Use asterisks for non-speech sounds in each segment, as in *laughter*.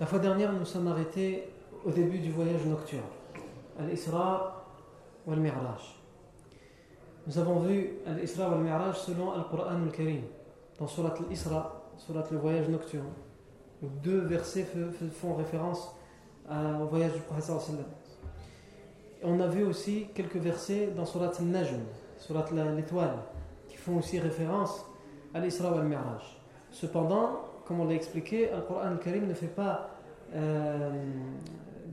La fois dernière, nous sommes arrêtés au début du voyage nocturne, Al-Isra ou Al-Mi'raj. Nous avons vu Al-Isra ou Al-Mi'raj selon Al-Qur'an al-Karim, dans Surat Al-Isra, Surat le voyage nocturne, deux versets font référence au voyage du Prophète. On a vu aussi quelques versets dans Surat Al-Najm, Surat l'étoile, qui font aussi référence à l'Isra ou Al-Mi'raj. Cependant, comme on l'a expliqué, le Coran al-Karim ne fait pas euh,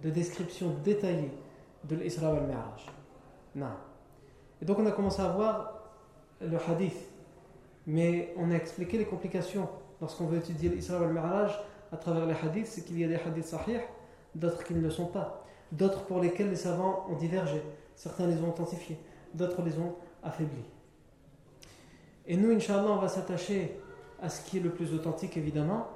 de description détaillée de l'Isra ou al-Mi'raj. Non. Et donc on a commencé à voir le hadith, mais on a expliqué les complications lorsqu'on veut étudier l'Isra ou al-Mi'raj à travers les hadiths, c'est qu'il y a des hadiths sahih, d'autres qui ne le sont pas, d'autres pour lesquels les savants ont divergé, certains les ont authentifiés, d'autres les ont affaiblis. Et nous, Inch'Allah, on va s'attacher à ce qui est le plus authentique évidemment,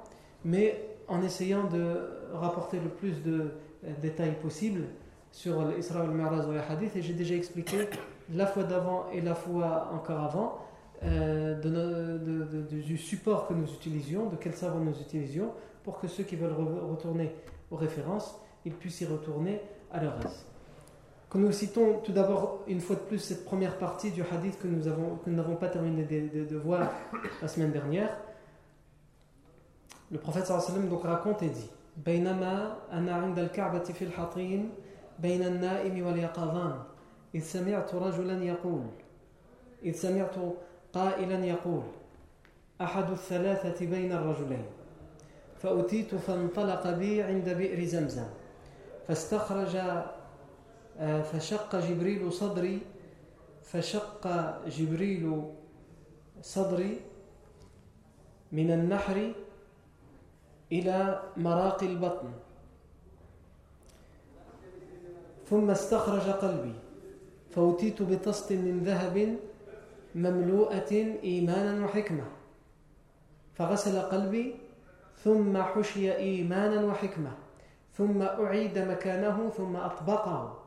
mais en essayant de rapporter le plus de détails possible sur l'Isra al-Mi'raj hadiths, et j'ai déjà expliqué la fois d'avant et la fois encore avant euh, du support que nous utilisions, de quel savant nous utilisions, pour que ceux qui veulent retourner aux références, ils puissent y retourner à leur aise Que nous citons tout d'abord une fois de plus cette première partie du hadith que nous avons que nous n'avons pas terminé de, de, de, voir la semaine dernière. Le prophète sallallahu alayhi wa sallam donc raconte et dit بينما أنا عند الكعبة في الحطيم بين النائم واليقظان إذ سمعت رجلا يقول إذ سمعت قائلا يقول أحد الثلاثة بين الرجلين فأتيت فانطلق بي عند بئر زمزم فاستخرج فشق جبريل صدري فشق جبريل صدري من النحر إلى مراق البطن. ثم استخرج قلبي فأتيت بطست من ذهب مملوءة إيمانا وحكمة. فغسل قلبي ثم حشي إيمانا وحكمة. ثم أعيد مكانه ثم أطبقه.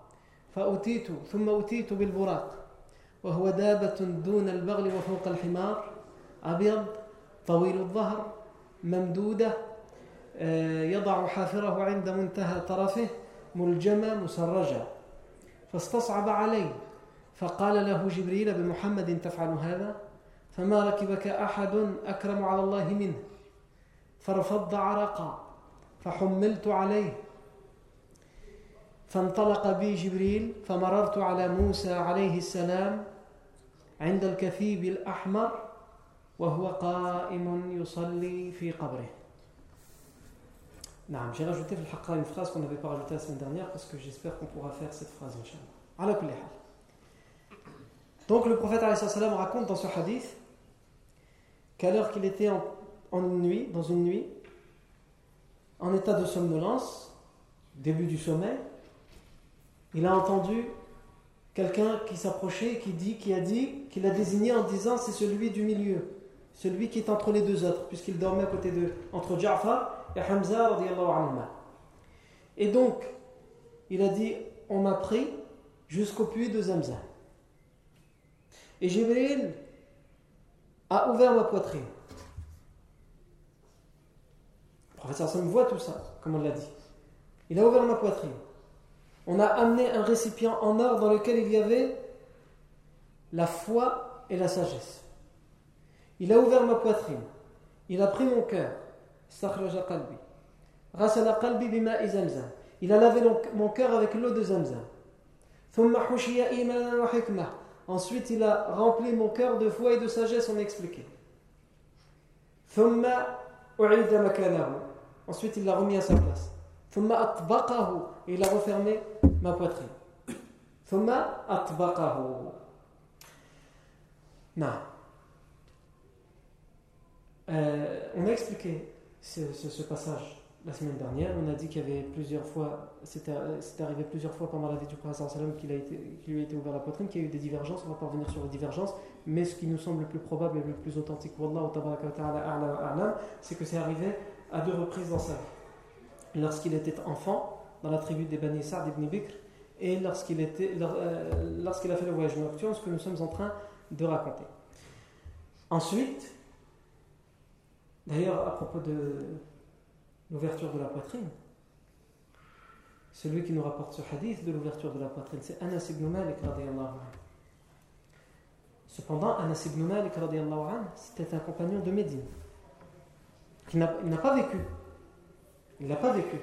فأتيت ثم أتيت بالبراق وهو دابة دون البغل وفوق الحمار أبيض طويل الظهر ممدودة يضع حافره عند منتهى طرفه ملجمة مسرجة. فاستصعب عليه فقال له جبريل بمحمد تفعل هذا؟ فما ركبك أحد أكرم على الله منه. فارفض عرقا فحملت عليه. فانطلق بي جبريل فمررت على موسى عليه السلام عند الكثيب الأحمر وهو قائم يصلي في قبره نعم j'ai rajouté في الحقيقة une phrase qu'on n'avait pas rajoutée la semaine dernière parce que j'espère qu'on pourra faire cette phrase Inch'Allah على كل حال donc le prophète عليه السلام raconte dans ce hadith qu'alors qu'il était en, en une nuit dans une nuit en état de somnolence début du sommeil il a entendu quelqu'un qui s'approchait qui dit qui a dit qu'il a désigné en disant c'est celui du milieu celui qui est entre les deux autres puisqu'il dormait à côté de entre Ja'far et Hamza et donc il a dit on m'a pris jusqu'au puits de Zamzam Et Jibril a ouvert ma poitrine. Le professeur Sam voit tout ça, comme on l'a dit. Il a ouvert ma poitrine. On a amené un récipient en or dans lequel il y avait la foi et la sagesse. Il a ouvert ma poitrine. Il a pris mon cœur. Il a lavé mon cœur avec l'eau de Zamzam. Ensuite, il a rempli mon cœur de foi et de sagesse, on a expliqué. Ensuite, il l'a remis à sa place. Et il a refermé ma poitrine. Euh, on a expliqué ce passage la semaine dernière, on a dit qu'il y avait plusieurs fois, c'était arrivé plusieurs fois pendant la vie du prophète qu'il lui a été ouvert la poitrine, qu'il y a eu des divergences. On va pas revenir sur les divergences, mais ce qui nous semble le plus probable et le plus authentique, c'est que c'est arrivé à deux reprises dans sa vie. Lorsqu'il était enfant, dans la tribu des Bani Sa'd ibn Bikr, et lorsqu'il euh, lorsqu'il a fait le voyage nocturne, ce que nous sommes en train de raconter. Ensuite, d'ailleurs, à propos de l'ouverture de la poitrine. Celui qui nous rapporte ce hadith de l'ouverture de la poitrine, c'est Anas ibn Malik Cependant, Anas ibn Malik c'était un compagnon de Médine. Il n'a pas vécu. Il n'a pas vécu.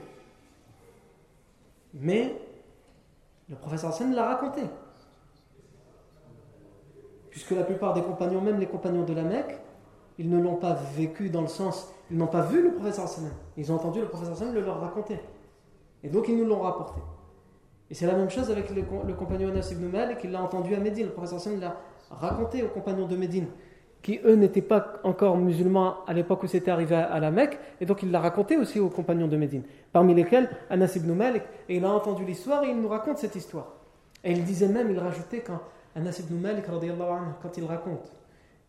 Mais le professeur Hassan l'a raconté. Puisque la plupart des compagnons, même les compagnons de la Mecque, ils ne l'ont pas vécu dans le sens, ils n'ont pas vu le professeur sallam. Ils ont entendu le professeur sallam le leur raconter. Et donc ils nous l'ont rapporté. Et c'est la même chose avec le, compagnon Anas ibn Malik, l'a entendu à Médine. Le professeur sallam l'a raconté aux compagnons de Médine, qui eux n'étaient pas encore musulmans à l'époque où c'était arrivé à, la Mecque. Et donc il l'a raconté aussi aux compagnons de Médine, parmi lesquels Anas ibn Malik. Et il a entendu l'histoire et il nous raconte cette histoire. Et il disait même, il rajoutait quand Anas ibn Malik, quand il raconte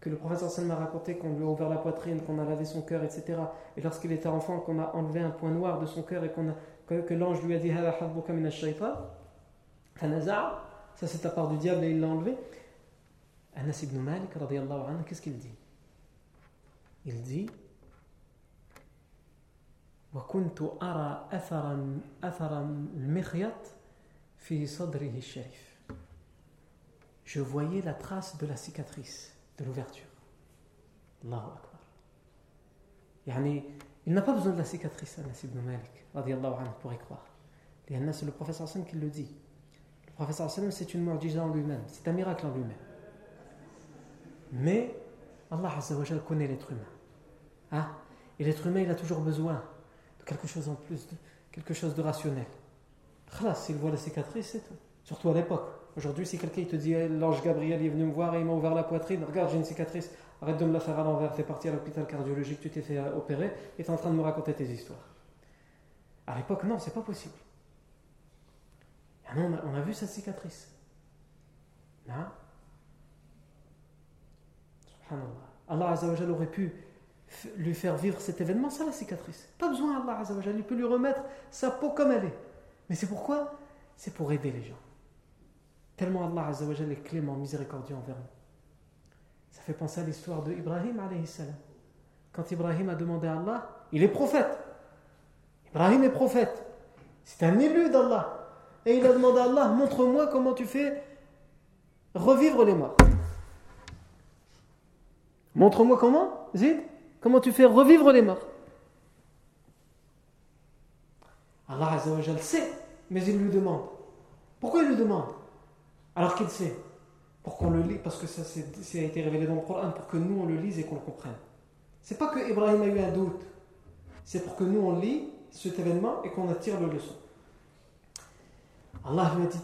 que le professeur Salman a raconté qu'on lui a ouvert la poitrine, qu'on a lavé son cœur, etc. Et lorsqu'il était enfant, qu'on a enlevé un point noir de son cœur et qu'on que, que l'ange lui a dit ça c'est ta part du diable et il l'a enlevé. Anas ibn Malik, qu'est-ce qu'il dit Il dit وكنت أرى أثرا أثر المخيط في صدره الشريف. Je voyais la trace de la cicatrice de l'ouverture. Allahu Akbar. Yani, il n'a pas besoin de la cicatrice, Anas ibn Malik, anhu, pour y croire. C'est le professeur Hassan qui le dit. Le professeur Hassan, c'est une mu'jiza en lui-même, c'est un miracle en lui-même. Mais Allah Azzawajal connaît l'être humain. Ah, et l'être humain, il a toujours besoin de quelque chose en plus, de quelque chose de rationnel. S'il voit la cicatrice, c'est tout. Surtout à l'époque. Aujourd'hui, si quelqu'un te dit l'ange Gabriel est venu me voir et il m'a ouvert la poitrine, regarde, j'ai une cicatrice, arrête de me la faire à l'envers, t'es parti à l'hôpital cardiologique, tu t'es fait euh, opérer et tu es en train de me raconter tes histoires. À l'époque, non, c'est pas possible. Ah non, on a, vu sa cicatrice. Hein? Allah Azzawajal aurait pu lui faire vivre cet événement sans la cicatrice. Pas besoin, Allah Azzawajal, il peut lui remettre sa peau comme elle est. Mais c'est pourquoi? C'est pour aider les gens. Tellement Allah Azzawajal est clément, miséricordieux envers nous. Ça fait penser à l'histoire de Ibrahim alayhi salam. Quand Ibrahim a demandé à Allah, il est prophète. Ibrahim est prophète. C'est un élu d'Allah. Et il a demandé à Allah, montre-moi comment tu fais revivre les morts. Montre-moi comment, Zid Comment tu fais revivre les morts Allah Azzawajal sait, mais il lui demande. Pourquoi il lui demande? Alors qu'il sait. Pour qu'on le lit, parce que ça, ça, a été révélé dans le Coran, pour que nous on le lise et qu'on le comprenne. C'est pas que Ibrahim a eu un doute, c'est pour que nous on lit cet événement et qu'on attire le leçon. Allah lui a dit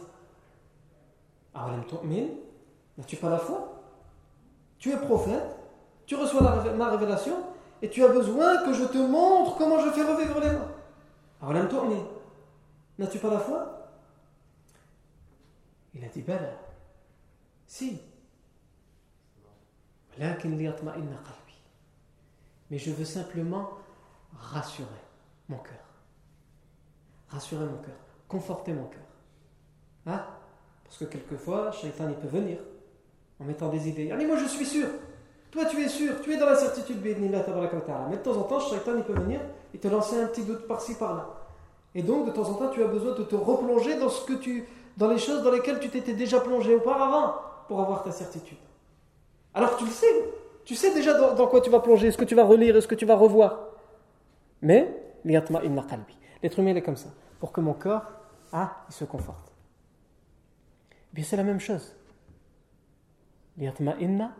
N'as-tu pas la foi? Tu es prophète, tu reçois ma révélation et tu as besoin que je te montre comment je fais revivre les morts. N'as-tu pas la foi? Il a dit Bala. Si. Mais je veux simplement rassurer mon cœur. Rassurer mon cœur. Conforter mon cœur. Hein? Parce que quelquefois, Shaitan il peut venir. en mettant des idées. Allez, moi je suis sûr. Toi tu es sûr, tu es dans la certitude, mais de temps en temps, Shaitan il peut venir et te lancer un petit doute par-ci par-là. Et donc de temps en temps, tu as besoin de te replonger dans, ce que tu, dans les choses dans lesquelles tu t'étais déjà plongé auparavant pour avoir ta certitude. Alors tu le sais, tu sais déjà dans, quoi tu vas plonger, ce que tu vas relire, ce que tu vas revoir. Mais, l'être humain est comme ça, pour que mon corps ah, il se conforte. Bien, c'est la même chose. Liyatma'inna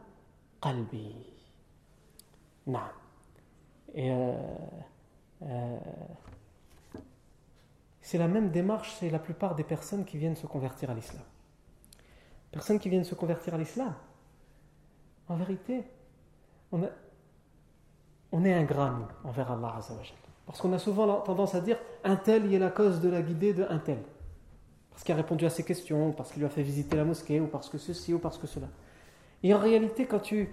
Na. Et euh, euh, c'est la même démarche chez la plupart des personnes qui viennent se convertir à l'islam. Personnes qui viennent se convertir à l'islam, en vérité, on est ingrat, nous, envers Allah Azzawajal. Parce qu'on a souvent tendance à dire un tel y est la cause de la guidée de un tel. Parce qu'il a répondu à ses questions, parce qu'il lui a fait visiter la mosquée, ou parce que ceci, ou parce que cela. Et en réalité, quand tu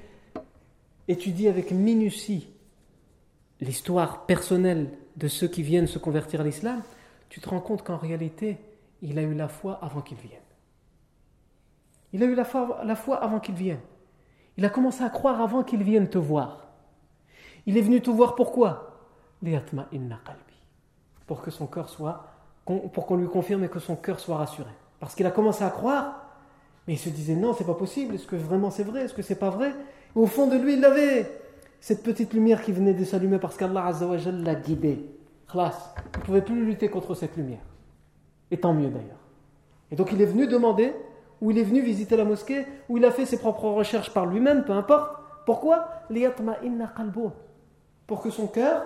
étudies avec minutie l'histoire personnelle de ceux qui viennent se convertir à l'islam, tu te rends compte qu'en réalité, il a eu la foi avant qu'il vienne. Il a eu la foi, avant qu'il vienne. Il a commencé à croire avant qu'il vienne te voir. Il est venu te voir pourquoi? Pour que son cœur soit, pour qu'on lui confirme et que son cœur soit rassuré. Parce qu'il a commencé à croire, mais il se disait non, c'est pas possible. Est-ce que vraiment c'est vrai Est-ce que c'est pas vrai? Au fond de lui, il avait cette petite lumière qui venait de s'allumer parce qu'Allah l'a guidé. Khlas. Il ne pouvait plus lutter contre cette lumière. Et tant mieux d'ailleurs. Et donc il est venu demander, ou il est venu visiter la mosquée, ou il a fait ses propres recherches par lui-même, peu importe. Pourquoi? Pour que son cœur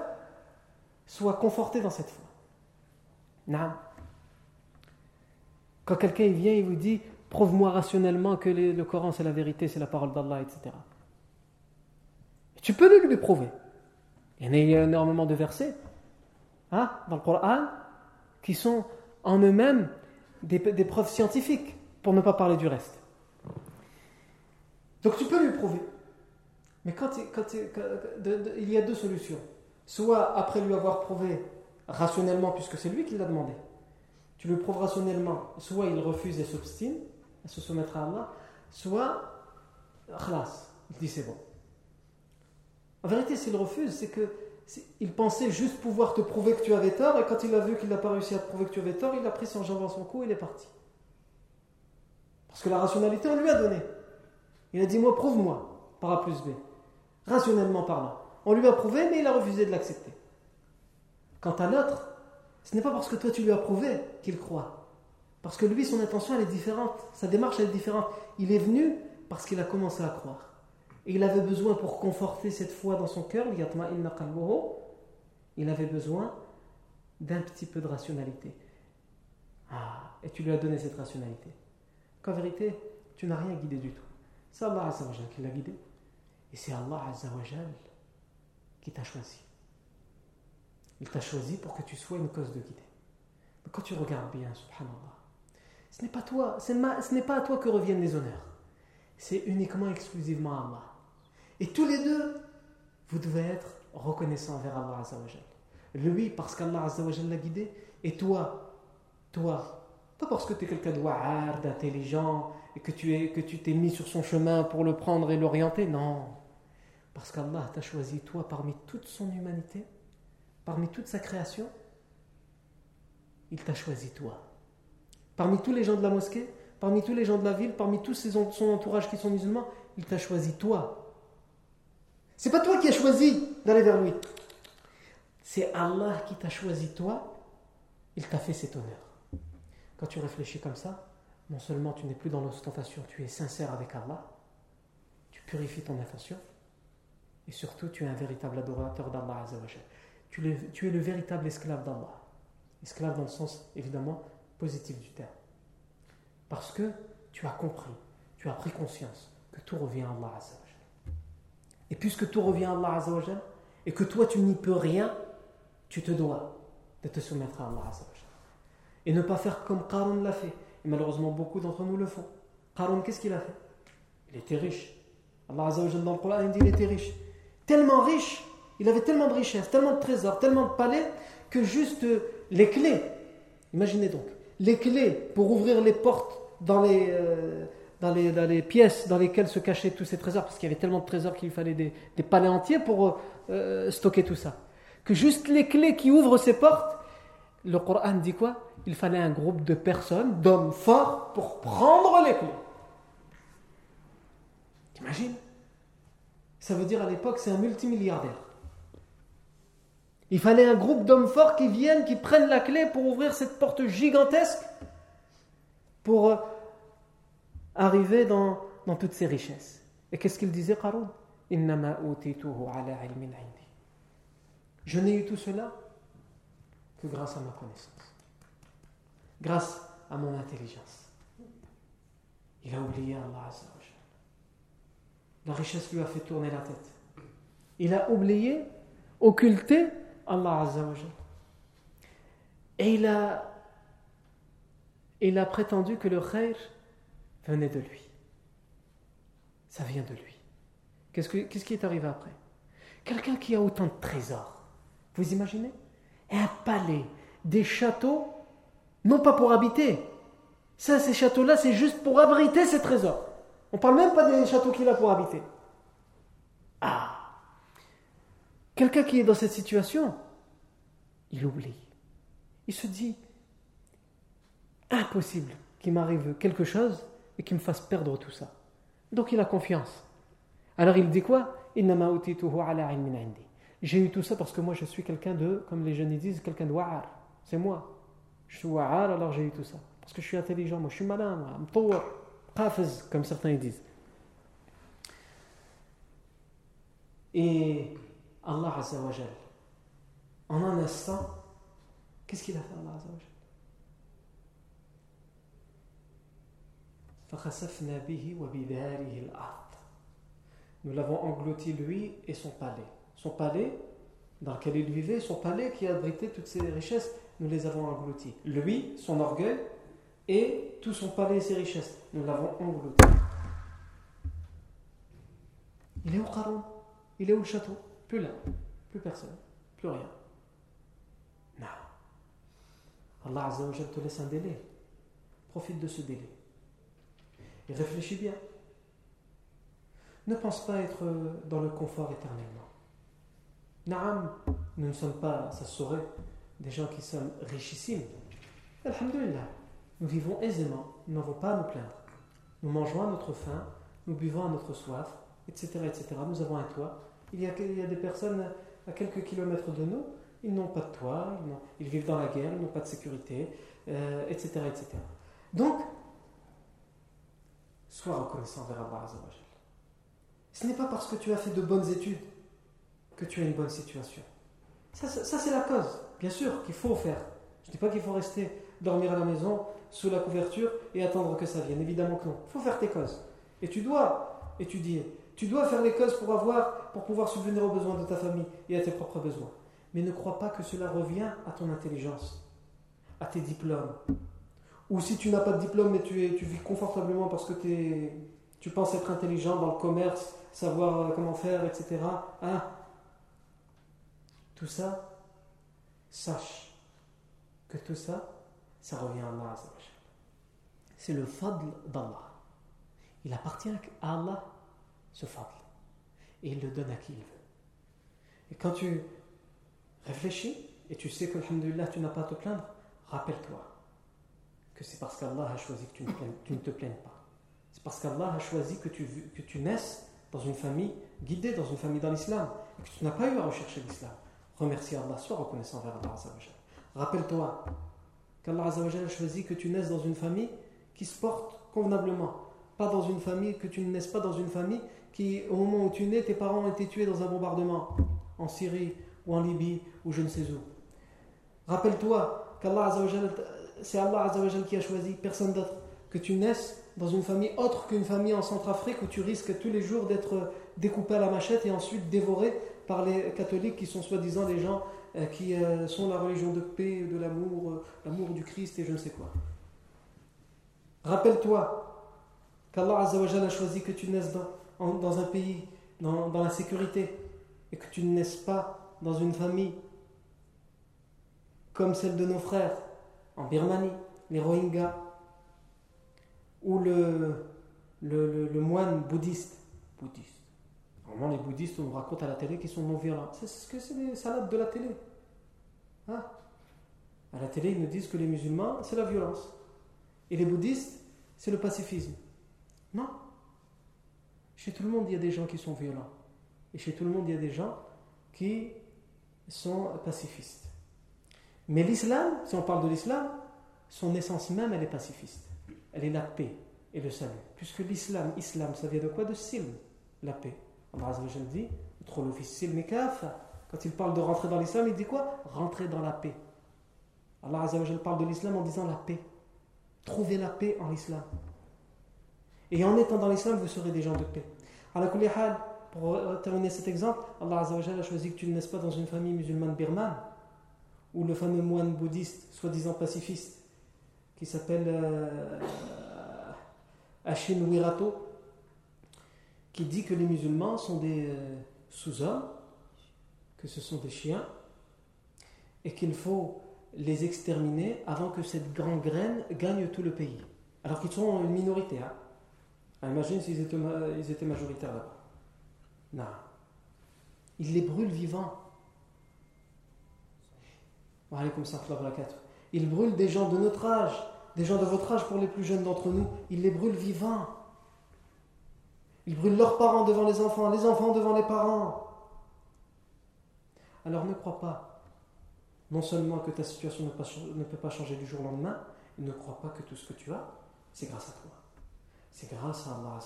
soit conforté dans cette foi. Quand quelqu'un vient et vous dit Prouve-moi rationnellement que le Coran c'est la vérité, c'est la parole d'Allah, etc. tu peux le lui prouver. Il y a énormément de versets hein, dans le Coran qui sont en eux-mêmes des, preuves scientifiques, pour ne pas parler du reste. Donc tu peux lui prouver. Mais quand, il y a deux solutions soit après lui avoir prouvé rationnellement, puisque c'est lui qui l'a demandé, tu le prouves rationnellement, soit il refuse et s'obstine se soumettre à Allah, soit khlas, il dit c'est bon. En vérité, s'il refuse, c'est que il pensait juste pouvoir te prouver que tu avais tort, et quand il a vu qu'il n'a pas réussi à te prouver que tu avais tort, il a pris son jambe dans son cou et il est parti. Parce que la rationalité, on lui a donné. Il a dit Moi, prouve-moi, par A plus B, rationnellement parlant. On lui a prouvé, mais il a refusé de l'accepter. Quant à l'autre, ce n'est pas parce que toi tu lui as prouvé qu'il croit. Parce que lui, son intention, elle est différente. Sa démarche, elle est différente. Il est venu parce qu'il a commencé à croire. Et il avait besoin, pour conforter cette foi dans son cœur, il avait besoin d'un petit peu de rationalité. Ah, et tu lui as donné cette rationalité. Qu'en vérité, tu n'as rien guidé du tout. C'est Allah qui l'a guidé. Et c'est Allah Azzawajal qui t'a choisi. Il t'a choisi pour que tu sois une cause de guidée. Mais quand tu regardes bien, subhanallah, ce n'est pas toi, ce n'est pas à toi que reviennent les honneurs. C'est uniquement, exclusivement à Allah. Et tous les deux, vous devez être reconnaissants envers Allah Azzawajal. Lui, parce qu'Allah Azzawajal l'a guidé, et toi, toi, pas parce que tu es quelqu'un de wa'ar, d'intelligent, et que tu es, que tu t'es mis sur son chemin pour le prendre et l'orienter, non. Parce qu'Allah t'a choisi toi parmi toute son humanité, parmi toute sa création. Il t'a choisi toi. Parmi tous les gens de la mosquée, parmi tous les gens de la ville, parmi tous son entourage qui sont musulmans, il t'a choisi toi. C'est pas toi qui as choisi d'aller vers lui. C'est Allah qui t'a choisi toi. Il t'a fait cet honneur. Quand tu réfléchis comme ça, non seulement tu n'es plus dans l'ostentation, tu es sincère avec Allah, tu purifies ton intention, et surtout, tu es un véritable adorateur d'Allah Tu, tu es le véritable esclave d'Allah. Esclave dans le sens, évidemment, positif du terme. Parce que tu as compris, tu as pris conscience que tout revient à Allah Et puisque tout revient à Allah et que toi tu n'y peux rien, tu te dois de te soumettre à Allah Et ne pas faire comme Qarun l'a fait. Et malheureusement, beaucoup d'entre nous le font. Qarun, qu'est-ce qu'il a fait? Il était riche. Allah dans le Coran, il dit qu'il était riche tellement riche, il avait tellement de richesses, tellement de trésors, tellement de palais, que juste les clés, imaginez donc, les clés pour ouvrir les portes dans les, euh, dans les, pièces dans lesquelles se cachaient tous ces trésors, parce qu'il y avait tellement de trésors qu'il fallait des, palais entiers pour euh, stocker tout ça. Que juste les clés qui ouvrent ces portes, le Coran dit quoi? Il fallait un groupe de personnes, d'hommes forts, pour prendre les clés. T'imagines? Ça veut dire à l'époque, c'est un multimilliardaire. Il fallait un groupe d'hommes forts qui viennent, qui prennent la clé pour ouvrir cette porte gigantesque, pour euh, arriver dans, dans toutes ces richesses. Et qu'est-ce qu'il disait, Qarun? Je n'ai eu tout cela que grâce à ma connaissance, grâce à mon intelligence. Il a oublié Allah La richesse lui a fait tourner la tête. Il a oublié, occulté Allah Azzawajal. Et il a, il a prétendu que le khair venait de lui. Ça vient de lui. Qu'est-ce, que, qu'est-ce qui est arrivé après? Quelqu'un qui a autant de trésors. Vous imaginez? Un palais, des châteaux, non pas pour habiter. Ça, ces châteaux-là, c'est juste pour abriter ses trésors. On parle même pas des châteaux qu'il a pour habiter. Ah Quelqu'un qui est dans cette situation, il oublie. Il se dit, impossible qu'il m'arrive quelque chose et qu'il me fasse perdre tout ça. Donc il a confiance. Alors il dit quoi? J'ai eu tout ça parce que moi je suis quelqu'un de, comme les jeunes disent, quelqu'un de wa'ar. C'est moi. Je suis wa'ar, alors j'ai eu tout ça. Parce que je suis intelligent, moi je suis malin, moi, comme certains disent. Et Allah Azzawajal, en un instant, qu'est-ce qu'il a fait Allah Azzawajal Nous l'avons englouti lui et son palais. Son palais dans lequel il vivait, son palais qui abritait toutes ses richesses, nous les avons engloutis. Lui, son orgueil et tout son palais et ses richesses, nous l'avons englouti. Il est où Qaroun Il est le château? Plus là, plus personne, plus rien. Non. Allah Azzawajal te laisse un délai. Profite de ce délai. Et réfléchis bien. Ne pense pas être dans le confort éternellement. Naam, nous ne sommes pas, ça saurait, des gens qui sont richissimes. Alhamdulillah, nous vivons aisément, nous n'avons pas à nous plaindre. Nous mangeons à notre faim, nous buvons à notre soif, etc. etc. Nous avons un toit, il y, a, des personnes à quelques kilomètres de nous, ils n'ont pas de toit, ils, vivent dans la guerre, ils n'ont pas de sécurité, etc., euh, etc. Donc, sois reconnaissant vers Allah Azzawajal. Ce n'est pas parce que tu as fait de bonnes études que tu as une bonne situation. Ça, c'est la cause, bien sûr, qu'il faut faire. Je ne dis pas qu'il faut rester dormir à la maison sous la couverture et attendre que ça vienne. Évidemment que non. Il faut faire tes causes. Et tu dois étudier. Tu dois faire les causes pour avoir, pour pouvoir subvenir aux besoins de ta famille et à tes propres besoins. Mais ne crois pas que cela revient à ton intelligence, à tes diplômes. Ou si tu n'as pas de diplôme mais tu, es, tu vis confortablement parce que tu penses être intelligent dans le commerce, savoir euh, comment faire, etc. Hein? Tout ça, sache que tout ça, ça revient à Allah. C'est le fadl d'Allah. Il appartient à Allah ce fadl. Et il le donne à qui il veut. Et quand tu réfléchis et tu sais que, tu n'as pas à te plaindre, rappelle-toi que c'est parce qu'Allah a choisi que tu ne, te plaignes pas. C'est parce qu'Allah a choisi que tu, que tu naisses dans une famille guidée, dans une famille dans l'islam, que tu n'as pas eu à rechercher l'islam. Remercie Allah, sois reconnaissant vers Allah. Rappelle-toi qu'Allah a choisi que tu naisses dans une famille qui se porte convenablement. Pas dans une famille, que tu ne naisses pas dans une famille qui, au moment où tu nais, tes parents ont été tués dans un bombardement en Syrie ou en Libye ou je ne sais où. Rappelle-toi qu'Allah c'est Allah qui a choisi, personne d'autre, que tu naisses dans une famille autre qu'une famille en Centrafrique où tu risques tous les jours d'être découpé à la machette et ensuite dévoré par les catholiques qui sont soi-disant des gens euh, qui euh, sont la religion de paix, de l'amour, euh, l'amour du Christ et je ne sais quoi. Rappelle-toi qu'Allah a choisi que tu naisses dans, dans un pays, dans, dans la sécurité, et que tu ne naisses pas dans une famille comme celle de nos frères en Birmanie, les Rohingyas, ou le, le, moine bouddhiste. Bouddhiste. Normalement, les bouddhistes, on nous raconte à la télé qu'ils sont non violents. C'est ce que c'est les salades de la télé. Hein? À la télé, ils nous disent que les musulmans, c'est la violence. Et les bouddhistes, c'est le pacifisme. Non? Chez tout le monde, il y a des gens qui sont violents. Et chez tout le monde, il y a des gens qui sont pacifistes. Mais l'islam, si on parle de l'islam, son essence même, elle est pacifiste. Elle est la paix et le salut. Puisque l'islam, islam, ça vient de quoi? De silm, la paix. Allah dit, quand il parle de rentrer dans l'islam, il dit quoi? Rentrer dans la paix. Allah parle de l'islam en disant la paix. Trouvez la paix en l'islam. Et en étant dans l'islam, vous serez des gens de paix. Pour terminer cet exemple, Allah a choisi que tu ne naisses pas dans une famille musulmane birmane, où le fameux moine bouddhiste, soi-disant pacifiste, qui s'appelle euh, Ashin Wirato, qui dit que les musulmans sont des euh, sous-hommes, que ce sont des chiens, et qu'il faut les exterminer avant que cette grande graine gagne tout le pays. Alors qu'ils sont une minorité. Hein. Ah, imagine s'ils étaient, majoritaires là-bas. Non. Ils les brûlent vivants. Ils brûlent des gens de notre âge, des gens de votre âge pour les plus jeunes d'entre nous. Ils les brûlent vivants. Ils brûlent leurs parents devant les enfants, les enfants devant les parents. Alors ne crois pas, non seulement que ta situation ne peut pas changer du jour au lendemain, ne crois pas que tout ce que tu as, c'est grâce à toi. C'est grâce à Allah.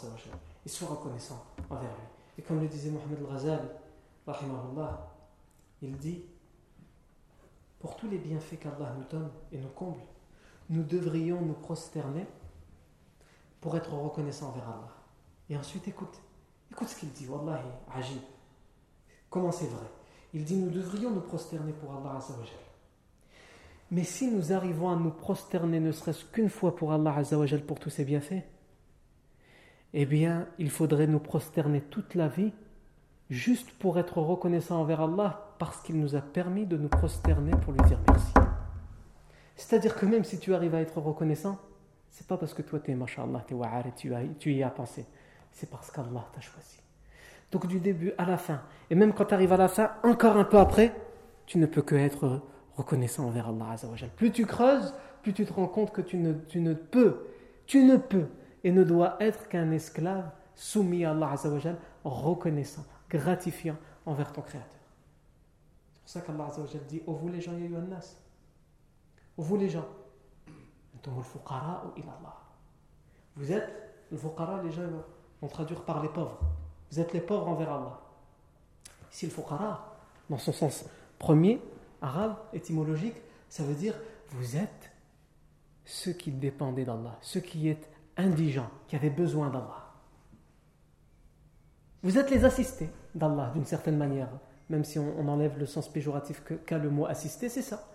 Et sois reconnaissant envers lui. Et comme le disait Mohamed Al-Ghazali, il dit Pour tous les bienfaits qu'Allah nous donne et nous comble, nous devrions nous prosterner pour être reconnaissants envers Allah. Et ensuite, écoute, écoute ce qu'il dit, Wallahi, ajib. Comment c'est vrai? Il dit Nous devrions nous prosterner pour Allah Mais si nous arrivons à nous prosterner ne serait-ce qu'une fois pour Allah pour tous ses bienfaits, eh bien, il faudrait nous prosterner toute la vie juste pour être reconnaissant envers Allah parce qu'il nous a permis de nous prosterner pour lui dire merci. C'est-à-dire que même si tu arrives à être reconnaissant, c'est pas parce que toi tu es mashallah, tu es tu, tu y as pensé. C'est parce qu'Allah t'a choisi. Donc du début à la fin, et même quand tu arrives à la fin, encore un peu après, tu ne peux que être reconnaissant envers Allah. Plus tu creuses, plus tu te rends compte que tu ne, tu ne peux, tu ne peux et ne doit être qu'un esclave soumis à Allah Azzawajal, reconnaissant, gratifiant envers ton Créateur. C'est pour ça qu'Allah Azzawajal dit Ô vous les gens, nas. Ô vous les gens, vous êtes le fuqara, les gens vont traduire par les pauvres. Vous êtes les pauvres envers Allah. Ici, le fuqara, dans son sens premier, arabe, étymologique, ça veut dire vous êtes ceux qui dépendaient d'Allah, ceux qui êtes indigents, qui avaient besoin d'Allah. Vous êtes les assistés d'Allah d'une certaine manière, même si on, enlève le sens péjoratif qu'a le mot assister, c'est ça.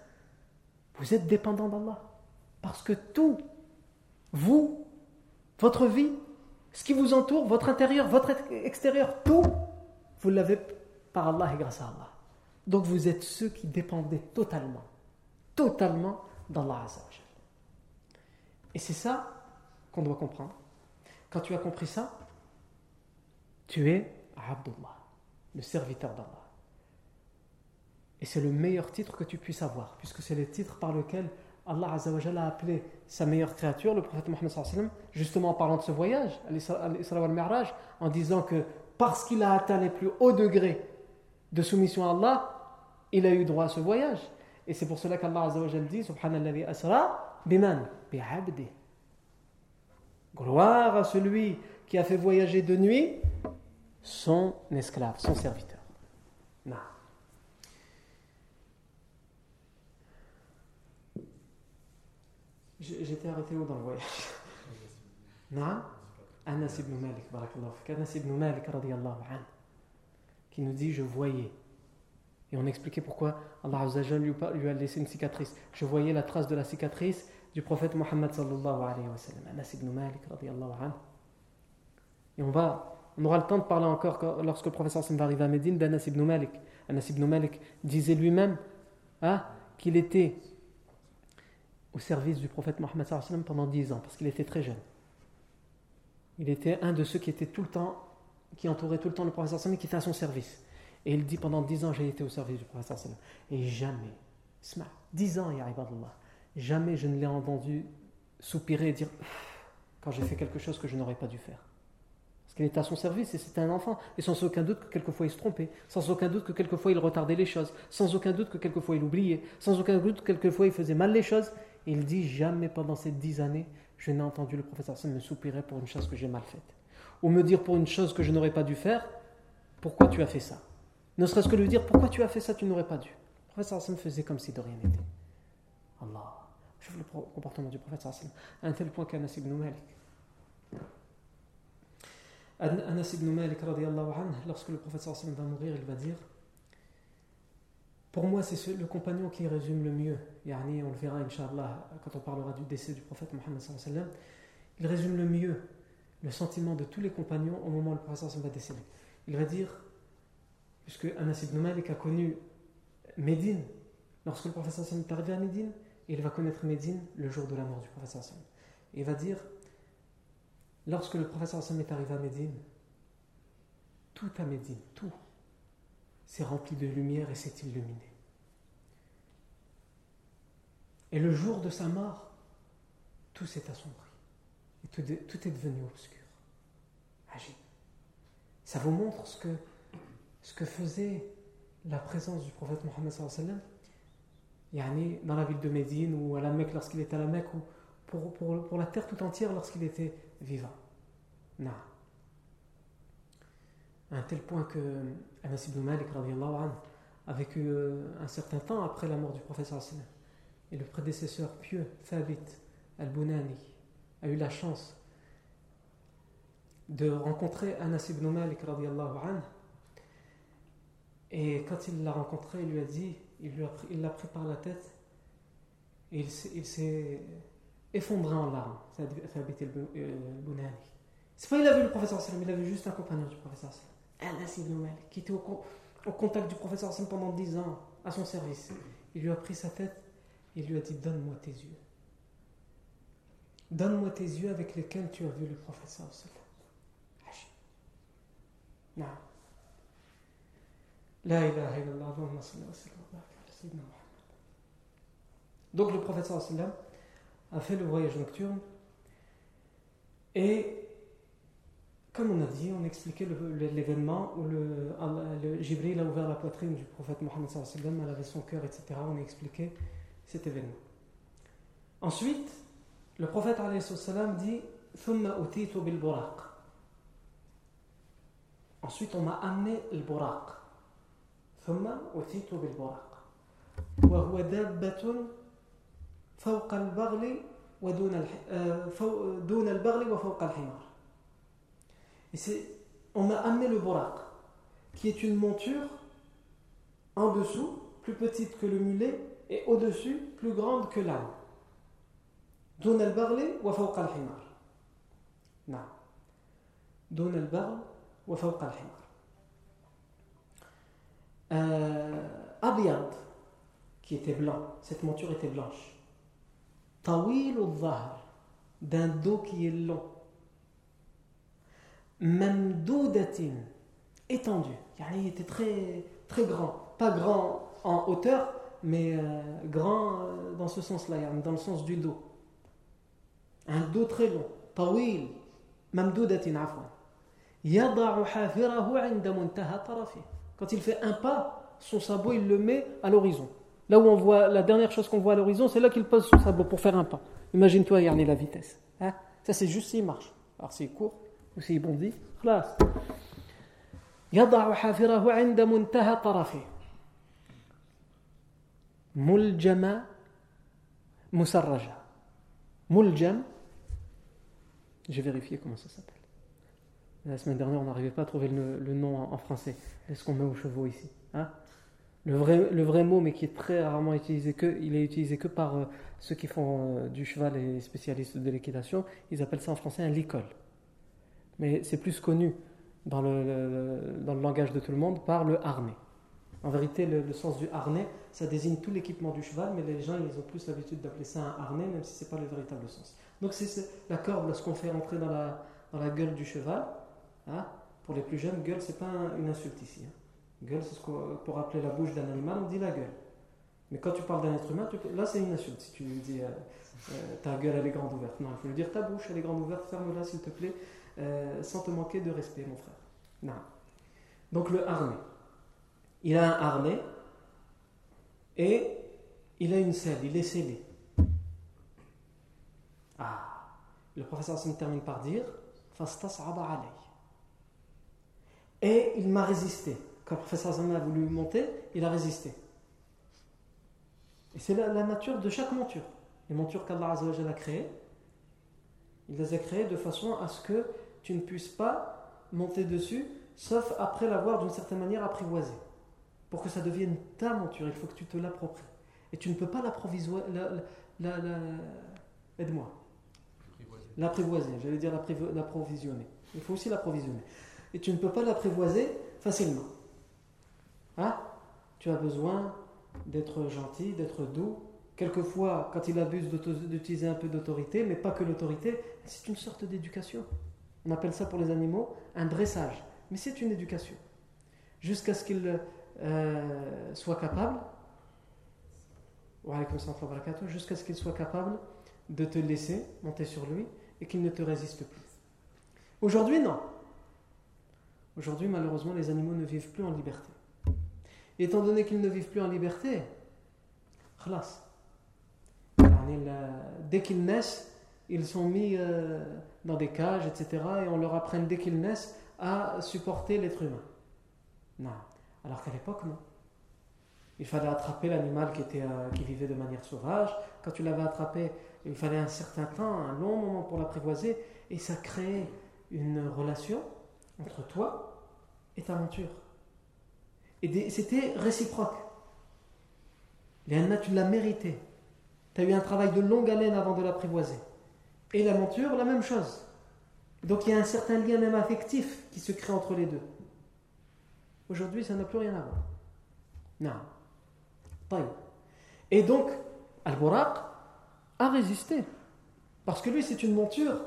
Vous êtes dépendants d'Allah. Parce que tout, vous, votre vie, ce qui vous entoure, votre intérieur, votre extérieur, tout, vous l'avez par Allah et grâce à Allah. Donc vous êtes ceux qui dépendaient totalement, totalement d'Allah Et c'est ça qu'on doit comprendre. Quand tu as compris ça, tu es Abdullah, le serviteur d'Allah. Et c'est le meilleur titre que tu puisses avoir, puisque c'est le titre par lequel Allah a appelé sa meilleure créature, le prophète Mohammed, justement en parlant de ce voyage, en disant que parce qu'il a atteint les plus hauts degrés de soumission à Allah, il a eu droit à ce voyage. Et c'est pour cela qu'Allah dit Subhanallah asra biman bi'abdi Gloire à celui qui a fait voyager de nuit son esclave, son serviteur. Non. J'étais arrêté où dans le voyage? Non Anas ibn Malik, Anas ibn Malik, qui nous dit Je voyais. Et on expliquait pourquoi Allah lui a laissé une cicatrice. Je voyais la trace de la cicatrice du prophète Mohammed sallallahu alayhi wa sallam, Anas ibn Malik radiallahu anhu. Et on va, on aura le temps de parler encore lorsque le prophète va arriver à Médine d'Anas ibn Malik. Anas ibn Malik disait lui-même hein, qu'il était au service du prophète Mohammed sallallahu alayhi wa sallam pendant 10 ans, parce qu'il était très jeune. Il était un de ceux qui était tout le temps, qui entourait tout le temps le professeur sallam et qui était à son service. Et il dit pendant dix ans, j'ai été au service du professeur sallam. Et jamais, dix ans, ya ibadallah, jamais je ne l'ai entendu soupirer et dire quand j'ai fait quelque chose que je n'aurais pas dû faire. Parce qu'il était à son service et c'était un enfant. Et sans aucun doute que quelquefois il se trompait, sans aucun doute que quelquefois il retardait les choses, sans aucun doute que quelquefois il oubliait, sans aucun doute que quelquefois il faisait mal les choses. Et il dit jamais pendant ces dix années, je n'ai entendu le professeur me soupirer pour une chose que j'ai mal faite. Ou me dire pour une chose que je n'aurais pas dû faire, pourquoi tu as fait ça? Ne serait-ce que lui dire pourquoi tu as fait ça, tu n'aurais pas dû? Le professeur me faisait comme si de rien n'était. Allah. Le comportement du prophète à un tel point qu'Anas ibn Malik. Anas ibn Malik, lorsque le prophète va mourir, il va dire Pour moi, c'est le compagnon qui résume le mieux. Yani, on le verra, Inch'Allah, quand on parlera du décès du prophète Mohammed. Il résume le mieux le sentiment de tous les compagnons au moment où le prophète va décéder. Il va dire Puisque Anas ibn Malik a connu Médine, lorsque le prophète est arrivé à Médine, il va connaître Médine le jour de la mort du professeur Hassan. Il va dire lorsque le professeur Hassan est arrivé à Médine, tout à Médine, tout, s'est rempli de lumière et s'est illuminé. Et le jour de sa mort, tout s'est assombri. Et tout, est devenu obscur. Agile. Ça vous montre ce que, ce que faisait la présence du prophète Mohammed dans la ville de Médine ou à la Mecque lorsqu'il était à la Mecque ou pour, pour, pour la terre tout entière lorsqu'il était vivant. Non. À un tel point que Anas ibn Malik a vécu euh, un certain temps après la mort du professeur Et le prédécesseur pieux, Thabit al-Bunani, a eu la chance de rencontrer Anas ibn Malik et quand il l'a rencontré, il lui a dit il l'a pris, par la tête et il s'est effondré en larmes. Ça a habité le Bunani. C'est pas il a vu le professeur sallam, il a vu juste un compagnon du professeur sallam, Anas qui était au, contact du professeur sallam pendant 10 ans, à son service. Il lui a pris sa tête et lui a dit Donne-moi tes yeux. Donne-moi tes yeux avec lesquels tu as vu le professeur sallam. Non. La ilaha illallah, donc le prophète sallam a fait le voyage nocturne et comme on a dit, on expliquait l'événement où le, le Jibril a ouvert la poitrine du prophète Mohammed sallam, elle avait son cœur, etc. On a expliqué cet événement. Ensuite, le prophète sallam dit Ensuite, on m'a amené le buraq ثم أتيت بالبراق وهو دابة فوق البغل ودون دون البغل وفوق الحمار Et c'est, on m'a amené le buraq, qui est une monture en dessous, plus petite que le mulet, et au-dessus, plus grande que l'âne. دون البغل وفوق الحمار. نعم. دون البغل وفوق الحمار. euh, Abiyad, qui était blanc, cette monture était blanche. Tawil ou d'un dos qui est long. Mamdoudatin, étendu. Il était très, très grand. Pas grand en hauteur, mais euh, grand euh, dans ce sens-là, dans le sens du dos. Un dos très long. Tawil, mamdoudatin, afwan. يضع حافره عند منتهى طرفه quand il fait un pas, son sabot, il le met à l'horizon. Là où on voit, la dernière chose qu'on voit à l'horizon, c'est là qu'il pose son sabot pour faire un pas. Imagine-toi, Yarni, la vitesse. Hein? Ça, c'est juste s'il marche. Alors, s'il court ou s'il bondit, classe. يضع حافره عند منتهى طرفه ملجم مسرجة ملجم j'ai vérifié comment ça s'appelle la semaine dernière, on n'arrivait pas à trouver le, nom en, français. Est-ce qu'on met aux chevaux ici hein? Le, vrai, le vrai mot, mais qui est très rarement utilisé, que, il est utilisé que par euh, ceux qui font euh, du cheval et spécialistes de l'équitation. Ils appellent ça en français un licol. Mais c'est plus connu dans le, dans le langage de tout le monde par le harnais. En vérité, le, sens du harnais, ça désigne tout l'équipement du cheval, mais les gens, ils ont plus l'habitude d'appeler ça un harnais, même si ce n'est pas le véritable sens. Donc c'est la corde, lorsqu'on fait rentrer dans la, dans la gueule du cheval. Hein? Pour les plus jeunes, gueule, c'est pas une insulte ici. Hein. Gueule, c'est ce pour appeler la bouche d'un animal, on dit la gueule. Mais quand tu parles d'un être humain, là c'est une insulte. Si tu lui dis euh, euh, ta gueule elle est grande ouverte. Non, il faut lui dire ta bouche elle est grande ouverte, ferme-la s'il te plaît, euh, sans te manquer de respect, mon frère. Non. Donc le harnais. Il a un harnais et il a une selle, il est scellé. Ah, le professeur se termine par dire Et il m'a résisté. Quand le professeur Hassan a voulu monter, il a résisté. Et c'est la, nature de chaque monture. Les montures qu'Allah a créées, il les a créées de façon à ce que tu ne puisses pas monter dessus, sauf après l'avoir d'une certaine manière apprivoisé. Pour que ça devienne ta monture, il faut que tu te l'appropries. Et tu ne peux pas l'approvisionner. La, la, Aide-moi. L'apprivoiser, j'allais dire l'approvisionner. Il faut aussi l'approvisionner. Et tu ne peux pas l'apprivoiser facilement. Hein? Tu as besoin d'être gentil, d'être doux. Quelquefois, quand il abuse d'utiliser un peu d'autorité, mais pas que l'autorité, c'est une sorte d'éducation. On appelle ça pour les animaux un dressage. Mais c'est une éducation. Jusqu'à ce qu'il euh, soit capable, jusqu'à ce qu'il soit capable de te laisser monter sur lui et qu'il ne te résiste plus. Aujourd'hui, non. Aujourd'hui, malheureusement, les animaux ne vivent plus en liberté. Étant donné qu'ils ne vivent plus en liberté, dès qu'ils naissent, ils sont mis euh, dans des cages, etc. Et on leur apprend dès qu'ils naissent à supporter l'être humain. Non. Alors qu'à l'époque, non. Il fallait attraper l'animal qui, était, euh, qui vivait de manière sauvage. Quand tu l'avais attrapé, il fallait un certain temps, un long moment pour l'apprivoiser. Et ça créait une relation entre toi et ta monture. Et c'était réciproque. Léana, tu l'as mérité. Tu as eu un travail de longue haleine avant de l'apprivoiser. Et la monture, la même chose. Donc il y a un certain lien même affectif qui se crée entre les deux. Aujourd'hui, ça n'a plus rien à voir. Non. Et donc, Al-Buraq a résisté. Parce que lui, c'est une monture,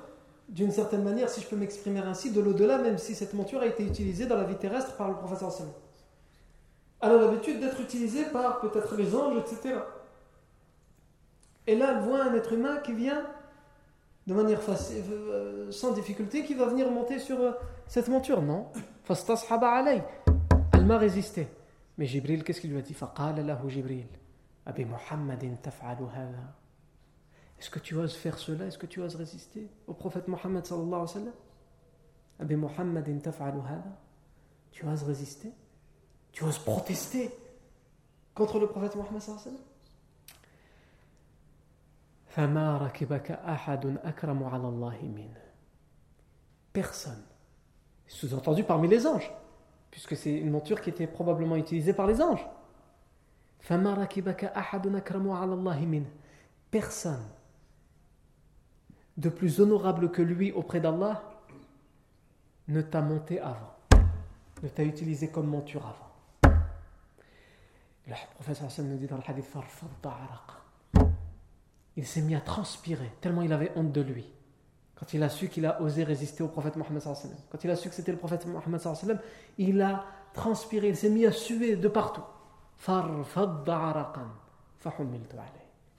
d'une certaine manière, si je peux m'exprimer ainsi, de l'au-delà, même si cette monture a été utilisée dans la vie terrestre par le professeur Sallam. Elle a l'habitude d'être utilisée par peut-être les anges, etc. Et là, elle voit un être humain qui vient de manière facile, euh, sans difficulté, qui va venir monter sur euh, cette monture. Non. Elle m'a résisté. Mais Jibril, qu'est-ce qu'il lui a dit? Est-ce que tu oses faire cela? Est-ce que tu oses résister au prophète Mohammed sallallahu alayhi wa sallam? Tu oses résister? Tu oses protester contre le prophète Mohammed sallallahu alayhi wa sallam? Personne. Sous-entendu parmi les anges, puisque c'est une monture qui était probablement utilisée par les anges. Personne de plus honorable que lui auprès d'Allah ne t'a monté avant, ne t'a utilisé comme monture avant. Le professeur Hassan nous dit dans le hadith il s'est mis à transpirer, tellement il avait honte de lui. Quand il a su qu'il a osé résister au prophète Mohammed quand il a su que c'était le prophète Mohammed il a transpiré, il s'est mis à suer de partout.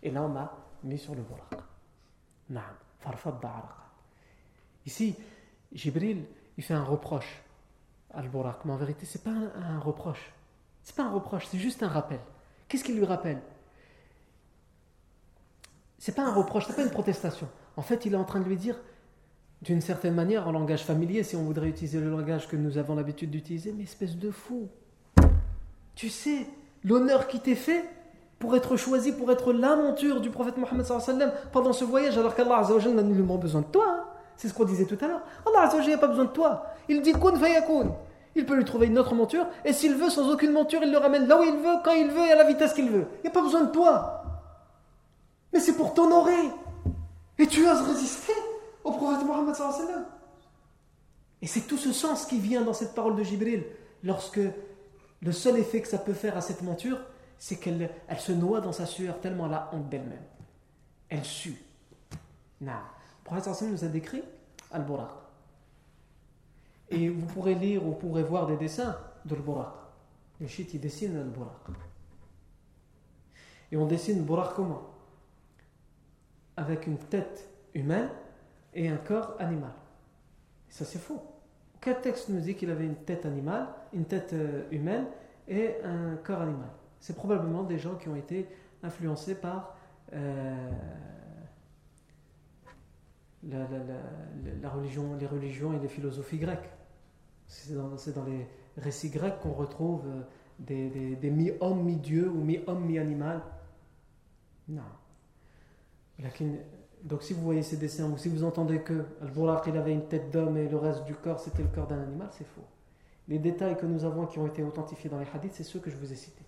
Et là, on m'a mis sur le buraq. Ici, Jibril, il fait un reproche à al-Buraq, mais en vérité, c'est pas un, un reproche. C'est pas un reproche, c'est juste un rappel. Qu'est-ce qu'il lui rappelle? C'est pas un reproche, c'est pas une protestation. En fait, il est en train de lui dire, d'une certaine manière, en langage familier, si on voudrait utiliser le langage que nous avons l'habitude d'utiliser, mais espèce de fou. Tu sais, l'honneur qui t'est fait pour être choisi, pour être la monture du prophète Mohammed pendant ce voyage, alors qu'Allah n'a nullement besoin de toi. Hein. C'est ce qu'on disait tout à l'heure. Allah n'a pas besoin de toi. Il dit kun fayakun. Il peut lui trouver une autre monture, et s'il veut, sans aucune monture, il le ramène là où il veut, quand il veut et à la vitesse qu'il veut. Il n'y a pas besoin de toi. Mais c'est pour t'honorer. Et tu oses résister au prophète Mohammed Et c'est tout ce sens qui vient dans cette parole de Jibril, lorsque le seul effet que ça peut faire à cette monture, c'est qu'elle elle se noie dans sa sueur tellement elle a honte d'elle-même. Elle sue. Le prophète nous a décrit Al-Buraq. Et vous pourrez lire ou pourrez voir des dessins de l'Buraq. Les chiites, ils dessinent le Buraq. Et on dessine le Buraq comment? Avec une tête humaine et un corps animal. ça, c'est faux. Quel texte nous dit qu'il avait une tête animale, une tête euh, humaine et un corps animal C'est probablement des gens qui ont été influencés par euh, la, religion, les religions et les philosophies grecques. C'est dans, les récits grecs qu'on retrouve euh, des, mi-hommes, mi-dieux ou mi-homme, mi-animal. Non. Donc si vous voyez ces dessins ou si vous entendez que Al-Buraq avait une tête d'homme et le reste du corps c'était le corps d'un animal, c'est faux. Les détails que nous avons qui ont été authentifiés dans les hadiths, c'est ceux que je vous ai cités.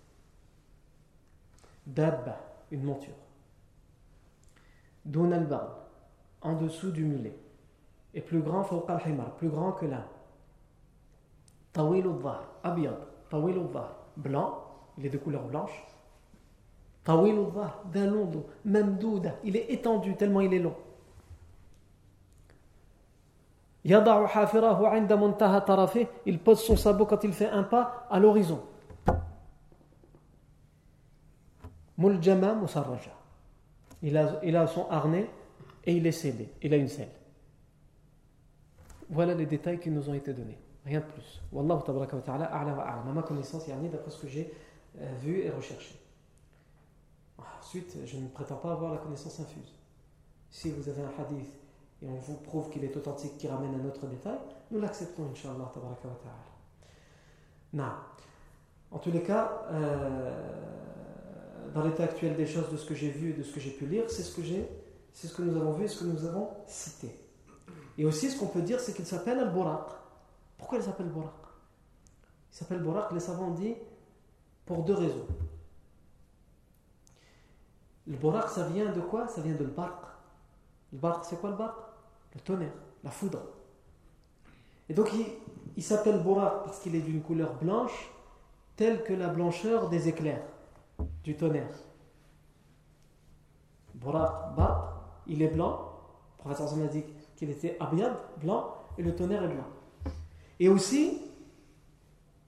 Dabba, une monture. Dun al en dessous du mulet. Et plus grand, plus grand que l'âne. Tawil al-dhar, abiyad, tawil al blanc, il est de couleur blanche. Tawil al d'un long dos, memdouda, il est étendu tellement il est long. Il pose son sabot quand il fait un pas à l'horizon. Muljama musarraja. Il a, il a son harnais et il est scellé, il a une selle. Voilà les détails qui nous ont été donnés, rien de plus. Wallahu tabaraka wa ta'ala a'la wa a'la. ma connaissance, d'après ce que j'ai euh, vu et recherché. Ensuite, je ne prétends pas avoir la connaissance infuse. Si vous avez un hadith et on vous prouve qu'il est authentique, qui ramène un autre détail, nous l'acceptons, inshallah tabaraka wa ta'ala. En tous les cas, euh, dans l'état actuel des choses, de ce que j'ai vu et de ce que j'ai pu lire, c'est ce que j'ai c'est ce que nous avons vu et ce que nous avons cité. Et aussi, ce qu'on peut dire, c'est qu'il s'appelle Al-Buraq. Pourquoi il s'appelle Buraq? Il s'appelle Buraq, les savants disent, pour deux raisons. Le Buraq, ça vient de quoi? Ça vient de l'Barq. Le Barq, c'est quoi le Barq? Le tonnerre, la foudre. Et donc, il, il s'appelle Buraq parce qu'il est d'une couleur blanche, telle que la blancheur des éclairs, du tonnerre. Il est blanc. Le professeur a qu'il était abiyad, blanc, et le tonnerre est blanc. Et aussi,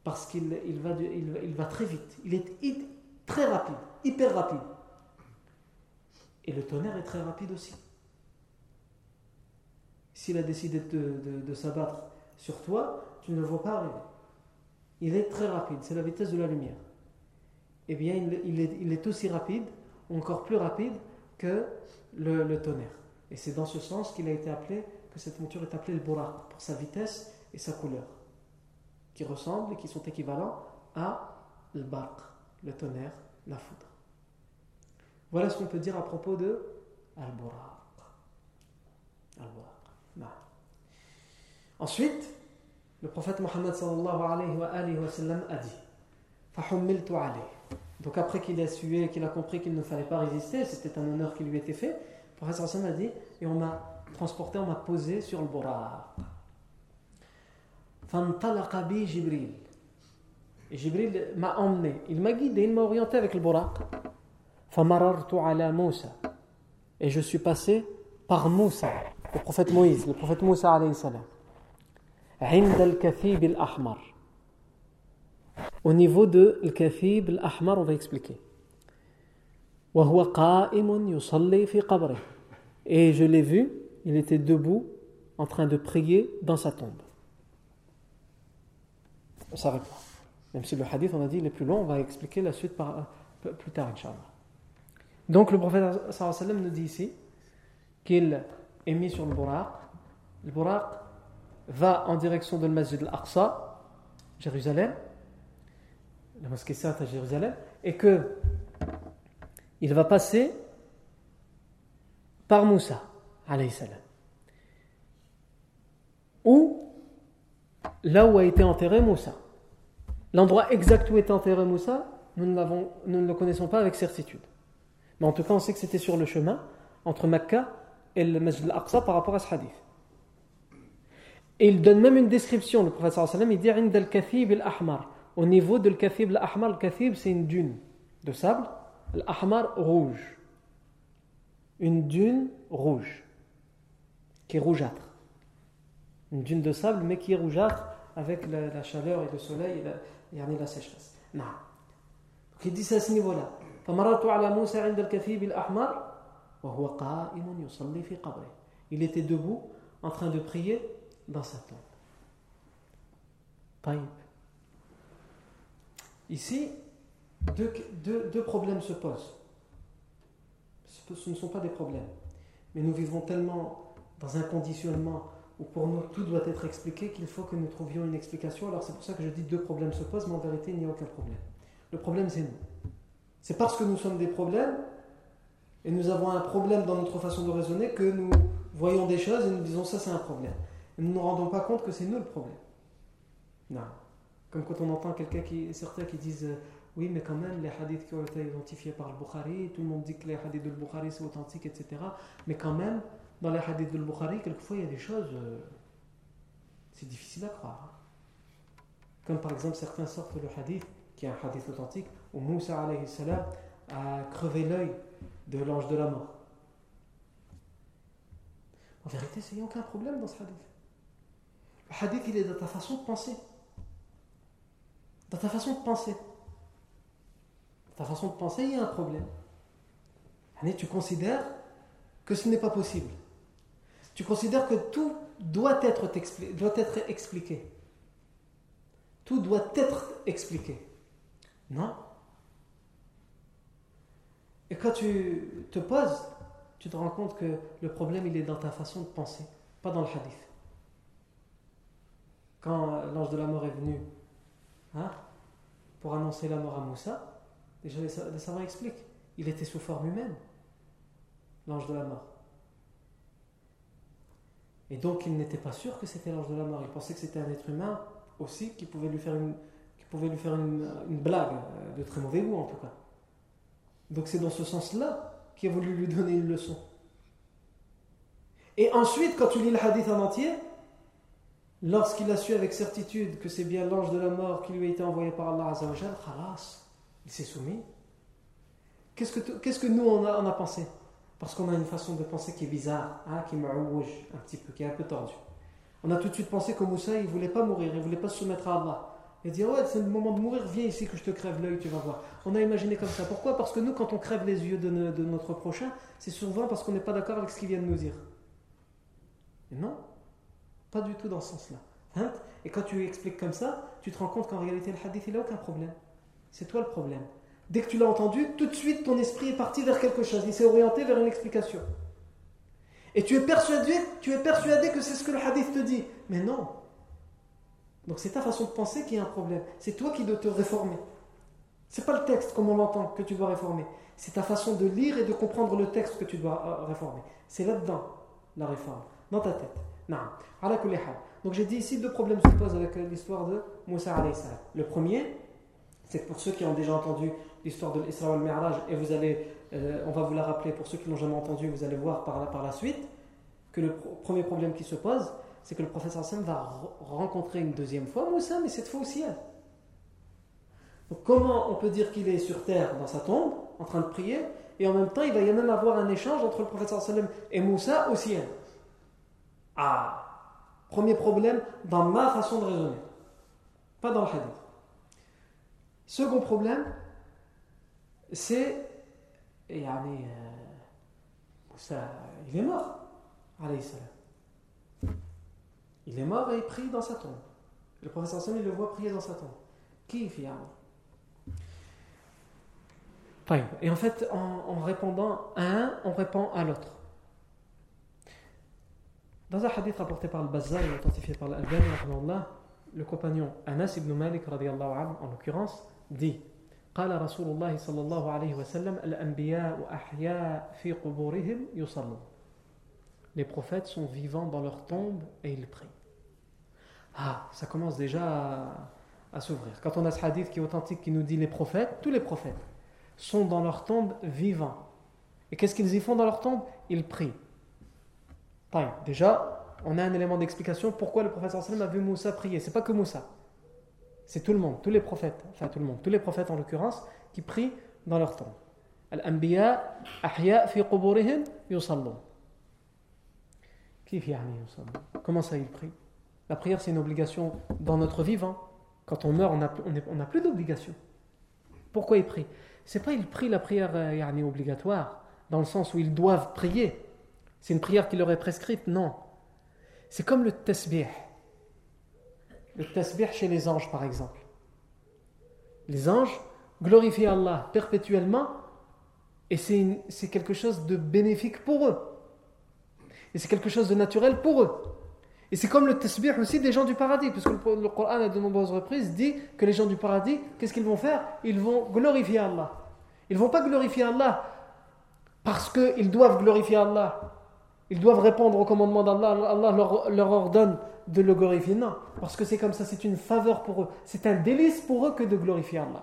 parce qu'il il va, très vite. Il est très rapide, hyper rapide. Et le tonnerre est très rapide aussi. S'il a décidé de, s'abattre sur toi, tu ne le vois pas arriver. Il est très rapide, c'est la vitesse de la lumière Eh bien, il, est, il est aussi rapide, encore plus rapide que le, tonnerre. Et c'est dans ce sens qu'il a été appelé, que cette monture est appelée le Buraq, pour sa vitesse et sa couleur, qui ressemblent et qui sont équivalents à le Barq, le tonnerre, la foudre. Voilà ce qu'on peut dire à propos de Al-Buraq. Al-Buraq. Ensuite, le prophète Mohammed sallallahu alayhi wa, sallam a dit فَحُمِّلْتُ عَلَيْهِ donc après qu'il a sué, qu'il a compris qu'il ne fallait pas résister, c'était un honneur qui lui était fait, le prophète a dit, et on m'a transporté, on m'a posé sur le Buraq. bi Jibril. Et Jibril m'a emmené, il m'a guidé, il m'a orienté avec le Buraq. ala Musa. Et je suis passé par Moussa, le prophète Moïse, le prophète Moussa alayhi salam. عند الكثيب الأحمر au niveau de Al-Kathib Al-Ahmar, on va expliquer. Et je l'ai vu, il était debout en train de prier dans sa tombe. On s'arrête là. Même si le hadith, on a dit, il est plus long, on va expliquer la suite par, plus tard, Inch'Allah. Donc le prophète sallam nous dit ici qu'il est mis sur le buraq. Le buraq va en direction de le masjid al-Aqsa, Jérusalem, la mosquée sainte à Jérusalem, et que il va passer par Moussa, alayhi salam. Ou là où a été enterré Moussa. L'endroit exact où est enterré Moussa, nous, ne le connaissons pas avec certitude. Mais en tout cas, on sait que c'était sur le chemin entre Mecca et le Masjid al-Aqsa par rapport à ce hadith. Et il donne même une description, le prophète sallam, il dit « al-kathib al-ahmar » au niveau de l'Kathib, l'Ahmar, le Kathib c'est une dune de sable, l'Ahmar rouge. Une dune rouge, qui est rougeâtre. Une dune de sable, mais qui est rougeâtre avec la, chaleur et le soleil et la, la sécheresse. Non. Donc il dit ça à ce niveau-là. Il était debout en train de prier dans sa tombe. Ici, deux, deux, deux, problèmes se posent. Ce ne sont pas des problèmes. Mais nous vivons tellement dans un conditionnement où pour nous tout doit être expliqué qu'il faut que nous trouvions une explication. Alors c'est pour ça que je dis deux problèmes se posent, mais en vérité il n'y a aucun problème. Le problème c'est nous. C'est parce que nous sommes des problèmes et nous avons un problème dans notre façon de raisonner que nous voyons des choses et nous disons ça c'est un problème. Et nous ne nous rendons pas compte que c'est nous le problème. Non. Comme quand on entend quelqu'un qui, certains qui disent euh, oui, mais quand même, les hadiths qui ont été identifiés par le Bukhari, tout le monde dit que les hadiths de Bukhari c'est authentique, etc. Mais quand même, dans les hadiths de Bukhari, quelquefois il y a des choses, euh, c'est difficile à croire. Comme par exemple, certains sortent le hadith, qui est un hadith authentique, où Moussa alayhi salam a crevé l'œil de l'ange de la mort. En vérité, il n'y a aucun problème dans ce hadith. Le hadith, il est dans ta façon de penser. Dans ta façon de penser. Dans ta façon de penser, il y a un problème. Tu considères que ce n'est pas possible. Tu considères que tout doit être, doit être expliqué. Tout doit être expliqué. Non. Et quand tu te poses, tu te rends compte que le problème, il est dans ta façon de penser, pas dans le hadith. Quand l'ange de la mort est venu hein, pour annoncer la mort à Moussa, déjà les savants expliquent, il était sous forme humaine, l'ange de la mort. Et donc il n'était pas sûr que c'était l'ange de la mort, il pensait que c'était un être humain aussi qui pouvait lui faire une, une blague, euh, de très mauvais goût en tout cas. Donc c'est dans ce sens-là qu'il a voulu lui donner une leçon. Et ensuite, quand tu lis le hadith en entier, lorsqu'il a su avec certitude que c'est bien l'ange de la mort qui lui a été envoyé par Allah Azzawajal, khalas, il s'est soumis. Qu'est-ce que, que nous on a, a pensé? Parce qu'on a une façon de penser qui est bizarre, hein, qui est un petit peu, qui est un peu tordue. On a tout de suite pensé que Moussa, il ne voulait pas mourir, il ne voulait pas se soumettre à Allah. Il dit, ouais, c'est le moment de mourir, viens ici que je te crève l'œil, tu vas voir. On a imaginé comme ça. Pourquoi? Parce que nous, quand on crève les yeux de, notre prochain, c'est souvent parce qu'on n'est pas d'accord avec ce qu'il vient de nous dire. Et non, pas du tout dans ce sens-là. Hein Et quand tu expliques comme ça, tu te rends compte qu'en réalité, le hadith, il n'a aucun problème. C'est toi le problème. Dès que tu l'as entendu, tout de suite, ton esprit est parti vers quelque chose. Il s'est orienté vers une explication. Et tu es persuadé, tu es persuadé que c'est ce que le hadith te dit. Mais non, donc c'est ta façon de penser qui est un problème. C'est toi qui dois te réformer. C'est pas le texte comme on l'entend que tu dois réformer. C'est ta façon de lire et de comprendre le texte que tu dois euh, réformer. C'est là-dedans la réforme, dans ta tête. Non. Donc j'ai dit ici deux problèmes se posent avec euh, l'histoire de Moussa Le premier, c'est que pour ceux qui ont déjà entendu l'histoire de l'Isra al-Mi'raj, et vous allez, euh, on va vous la rappeler pour ceux qui l'ont jamais entendu, vous allez voir par la, par la suite, que le premier problème qui se pose, c'est que le professeur Sam va rencontrer une deuxième fois Moussa, mais cette fois au ciel. Donc comment on peut dire qu'il est sur terre dans sa tombe, en train de prier, et en même temps il va y même avoir un échange entre le professeur Sallam et Moussa au ciel Ah Premier problème dans ma façon de raisonner, pas dans le hadith. Second problème, c'est. Et allez, euh, il est mort, alayhi salam. Il est mort et il prie dans sa tombe. Le professeur Sam, il le voit prier dans sa tombe. Qui fait Et en fait, en, répondant à un, on répond à l'autre. Dans un hadith rapporté par le Bazzar et authentifié par l'Albani, le compagnon Anas ibn Malik, en l'occurrence, dit قال رسول الله صلى الله عليه وسلم الأنبياء أحياء في قبورهم يصلون Les prophètes sont vivants dans leur tombe et ils prient. Ah, ça commence déjà à, s'ouvrir. Quand on a ce hadith qui est authentique, qui nous dit les prophètes, tous les prophètes sont dans leur tombe vivants. Et qu'est-ce qu'ils y font dans leur tombe Ils prient. Déjà, on a un élément d'explication pourquoi le prophète sallam a vu Moussa prier. C'est pas que Moussa. C'est tout le monde, tous les prophètes, enfin tout le monde, tous les prophètes en l'occurrence, qui prient dans leur tombe. Al-anbiya ahya fi quburihim yusallun. Comment ça ils prient? La prière, c'est une obligation dans notre vivant. Quand on meurt, on n'a plus d'obligation. Pourquoi ils prient? C'est pas ils prient la prière euh, obligatoire, dans le sens où ils doivent prier. C'est une prière qui leur est prescrite Non. C'est comme le tasbih. Le tasbih chez les anges, par exemple. Les anges glorifient Allah perpétuellement et c'est quelque chose de bénéfique pour eux. Et c'est quelque chose de naturel pour eux. Et c'est comme le tasbih aussi des gens du paradis, puisque le Coran à de nombreuses reprises dit que les gens du paradis, qu'est-ce qu'ils vont faire? Ils vont glorifier Allah. Ils ne vont pas glorifier Allah parce qu'ils doivent glorifier Allah. Ils doivent répondre au commandement d'Allah. Allah leur, ordonne de le glorifier. Non, parce que c'est comme ça, c'est une faveur pour eux. C'est un délice pour eux que de glorifier Allah.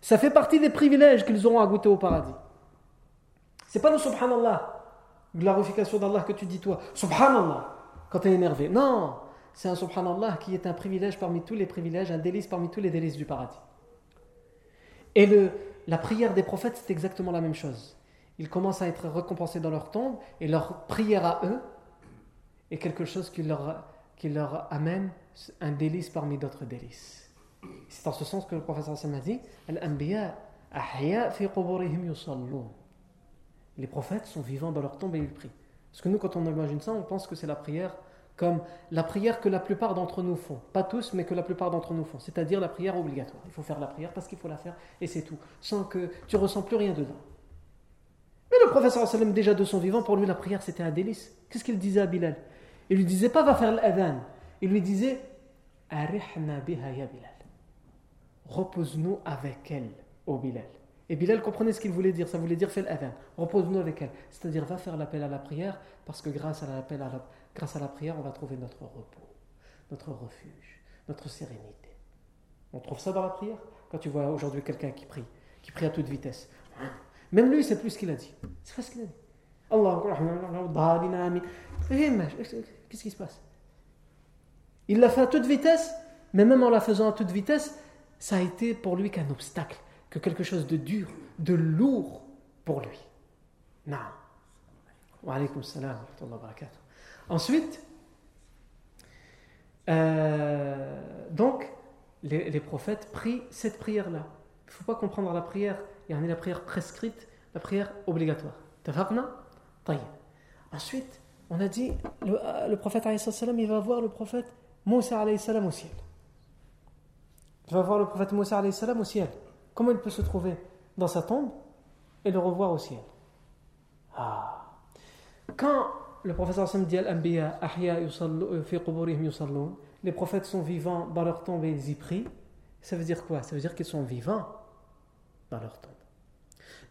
Ça fait partie des privilèges qu'ils auront à goûter au paradis. C'est pas le subhanallah, glorification d'Allah que tu dis toi. Subhanallah, quand tu es énervé. Non, c'est un subhanallah qui est un privilège parmi tous les privilèges, un délice parmi tous les délices du paradis. Et le, la prière des prophètes, c'est exactement la même chose. Ils commencent à être récompensés dans leur tombe et leur prière à eux est quelque chose qui leur, qui leur amène un délice parmi d'autres délices. C'est en ce sens que le professeur a dit. Les prophètes sont vivants dans leur tombe et ils prient. Parce que nous, quand on imagine ça, on pense que c'est la prière comme la prière que la plupart d'entre nous font. Pas tous, mais que la plupart d'entre nous font. C'est-à-dire la prière obligatoire. Il faut faire la prière parce qu'il faut la faire et c'est tout. Sans que tu ressens plus rien dedans. Mais le professeur sallam, déjà de son vivant, pour lui, la prière, c'était un délice. Qu'est-ce qu'il disait à Bilal? Il lui disait pas va faire l'adhan. Il lui disait Arihna biha ya Bilal. Repose-nous avec elle, ô Bilal. Et Bilal comprenait ce qu'il voulait dire. Ça voulait dire fais l'adhan. Repose-nous avec elle. C'est-à-dire va faire l'appel à la prière parce que grâce à l'appel à la, grâce à la prière, on va trouver notre repos, notre refuge, notre sérénité. On trouve ça dans la prière? Quand tu vois aujourd'hui quelqu'un qui prie, qui prie à toute vitesse. Même lui, c'est plus ce qu'il a dit. C'est pas ce qu'il a dit. Allah, qu'est-ce qui se passe? Il l'a fait à toute vitesse, mais même en la faisant à toute vitesse, ça a été pour lui qu'un obstacle que quelque chose de dur, de lourd pour lui. Non. Wa alaykum salam wa barakatuh. Ensuite, euh, donc, les, les, prophètes prient cette prière-là. Il ne faut pas comprendre la prière, la prière prescrite, la prière obligatoire. Ensuite, on a dit, le, euh, prophète il va voir le prophète Moussa au ciel. Il va voir le prophète Moussa au ciel. Comment il peut se trouver dans sa tombe et le revoir au ciel? Ah. Quand le professeur Sam dit les prophètes sont vivants dans leur tombe et ils y prient, ça veut dire quoi? Ça veut dire qu'ils sont vivants dans leur tombe.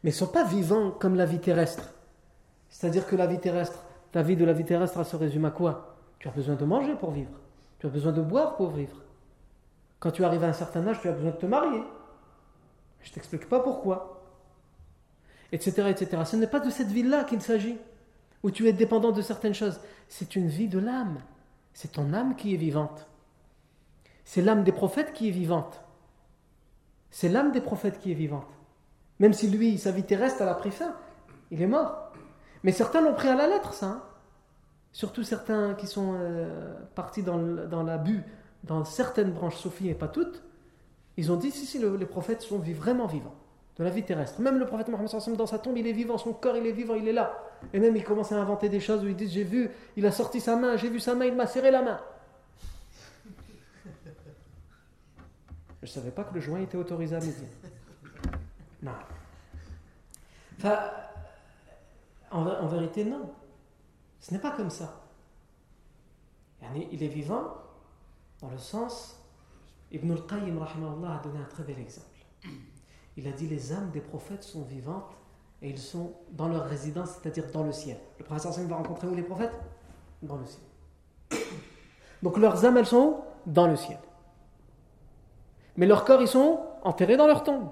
Mais ne sont pas vivants comme la vie terrestre. C'est-à-dire que la vie terrestre, la vie de la vie terrestre, elle se résume à quoi? Tu as besoin de manger pour vivre. Tu as besoin de boire pour vivre. Quand tu arrives à un certain âge, tu as besoin de te marier. Je t'explique pas pourquoi. Etc. etc. Ce n'est pas de cette vie-là qu'il s'agit, où tu es dépendant de certaines choses. C'est une vie de l'âme. C'est ton âme qui est vivante. C'est l'âme des prophètes qui est vivante. C'est l'âme des prophètes qui est vivante. Même si lui, sa vie terrestre, elle a pris fin, il est mort. Mais certains l'ont pris à la lettre, ça. Hein. Surtout certains qui sont euh, partis dans, l'abus, dans certaines branches soufis et pas toutes. Ils ont dit, si, si, les prophètes sont vraiment vivants, de la vie terrestre. Même le prophète Mohammed dans sa tombe, il est vivant, son corps, il est vivant, il est là. Et même, il commence à inventer des choses où il dit, j'ai vu, il a sorti sa main, j'ai vu sa main, il m'a serré la main. Je ne savais pas que le joint était autorisé à midi. Non. Enfin, en, vérité, non. Ce n'est pas comme ça. Il est vivant dans le sens Ibn al-Qayyim a donné un très bel exemple. Il a dit les âmes des prophètes sont vivantes et ils sont dans leur résidence, c'est-à-dire dans le ciel. Le prophète va rencontrer où les prophètes? Dans le ciel. *coughs* Donc leurs âmes, elles sont Dans le ciel. Mais leurs corps, ils sont enterrés dans leur tombe.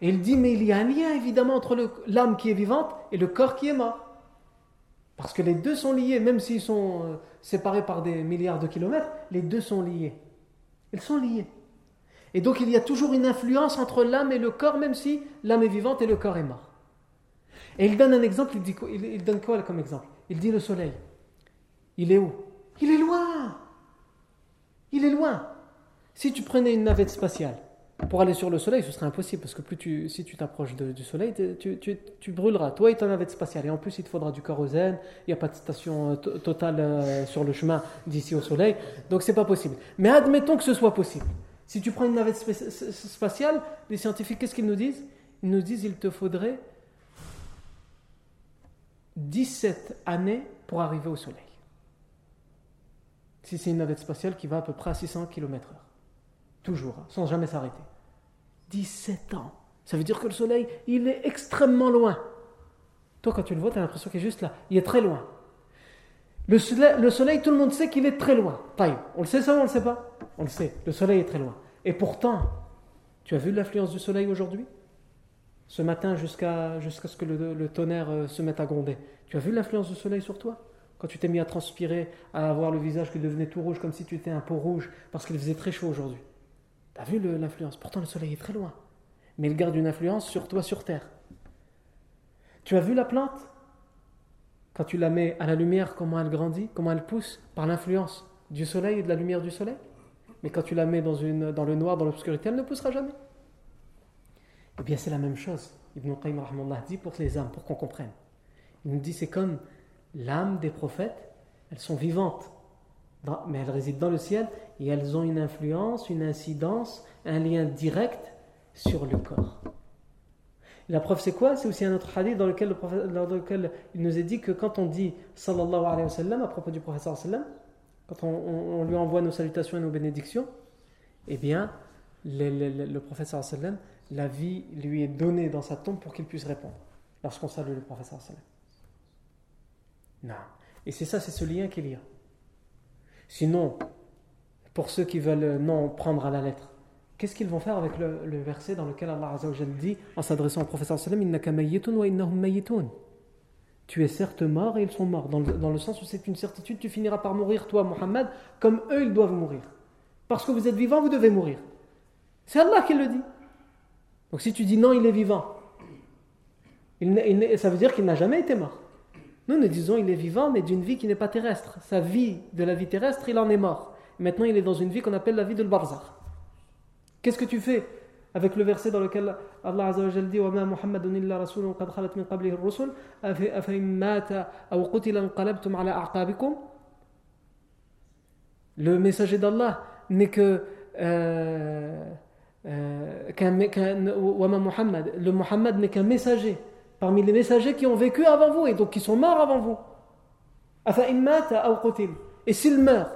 Et il dit, mais il y a un lien évidemment entre l'âme qui est vivante et le corps qui est mort. Parce que les deux sont liés, même s'ils sont euh, séparés par des milliards de kilomètres, les deux sont liés. Ils sont liés. Et donc il y a toujours une influence entre l'âme et le corps, même si l'âme est vivante et le corps est mort. Et il donne un exemple, il, dit, il donne quoi comme exemple? Il dit le soleil. Il est où? Il est loin. Il est loin. Si tu prenais une navette spatiale pour aller sur le soleil, ce serait impossible parce que plus tu, si tu t'approches du soleil, tu, tu, tu, brûleras, toi et ton navette spatiale. Et en plus, il te faudra du kérosène, il n'y a pas de station euh, totale euh, sur le chemin d'ici au soleil, donc c'est pas possible. Mais admettons que ce soit possible. Si tu prends une navette spatiale, les scientifiques, qu'est-ce qu'ils nous disent? Ils nous disent qu'il te faudrait 17 années pour arriver au soleil. Si c'est une navette spatiale qui va à peu près à 600 km/h. Toujours, hein, sans jamais s'arrêter. 17 ans. Ça veut dire que le soleil, il est extrêmement loin. Toi, quand tu le vois, tu as l'impression qu'il est juste là. Il est très loin. Le soleil, tout le monde sait qu'il est très loin. On le sait ça ou on le sait pas? On le sait. Le soleil est très loin. Et pourtant, tu as vu l'influence du soleil aujourd'hui? Ce matin, jusqu'à jusqu'à ce que le, tonnerre euh, se mette à gronder. Tu as vu l'influence du soleil sur toi? Quand tu t'es mis à transpirer, à avoir le visage qui devenait tout rouge, comme si tu étais un peau rouge, parce qu'il faisait très chaud aujourd'hui. Tu as vu l'influence? Pourtant, le soleil est très loin. Mais il garde une influence sur toi, sur terre. Tu as vu la plante? Quand tu la mets à la lumière, comment elle grandit, comment elle pousse? Par l'influence du soleil et de la lumière du soleil? Mais quand tu la mets dans, une, dans le noir, dans l'obscurité, elle ne poussera jamais. Eh bien, c'est la même chose. Ibn Qayyim dit pour les âmes, pour qu'on comprenne. Il nous dit c'est comme l'âme des prophètes, elles sont vivantes mais elles résident dans le ciel et elles ont une influence, une incidence, un lien direct sur le corps. la preuve, c'est quoi? C'est aussi un autre hadith dans lequel, dans lequel il nous est dit que quand on dit sallallahu alayhi wa sallam à propos du prophète sallam, quand on, lui envoie nos salutations et nos bénédictions, eh bien, le, le, le prophète sallam, la vie lui est donnée dans sa tombe pour qu'il puisse répondre lorsqu'on salue le prophète sallam. Non. Et c'est ça, c'est ce lien qu'il y a. Sinon, pour ceux qui veulent non prendre à la lettre, qu'est-ce qu'ils vont faire avec le, verset dans lequel Allah Azzawajal dit, en s'adressant au professeur sallam, Tu es certes mort et ils sont morts. Dans le, dans le sens où c'est une certitude, tu finiras par mourir, toi, Muhammad, comme eux, ils doivent mourir. Parce que vous êtes vivant, vous devez mourir. C'est Allah qui le dit. Donc si tu dis non, il est vivant, ça veut dire qu'il n'a jamais été mort. Nous, nous disons il est vivant, mais d'une vie qui n'est pas terrestre. Sa vie de la vie terrestre, il en est mort. Maintenant, il est dans une vie qu'on appelle la vie de barzakh. Qu'est-ce que tu fais avec le verset dans lequel Allah Azza wa Jalla dit وَمَا مُحَمَّدٌ إِلَّا رَسُولٌ قَدْ خَلَتْ مِنْ قَبْلِهِ الرُّسُلُ أَفَإِنْ مَاتَ أَوْ قُتِلَ انقلبتم عَلَى أَعْقَابِكُمْ Le messager d'Allah n'est que euh, euh, qu'un, qu'un, Muhammad. Le Muhammad n'est qu'un messager parmi les messagers qui ont vécu avant vous et donc qui sont morts avant vous. Et s'il meurt,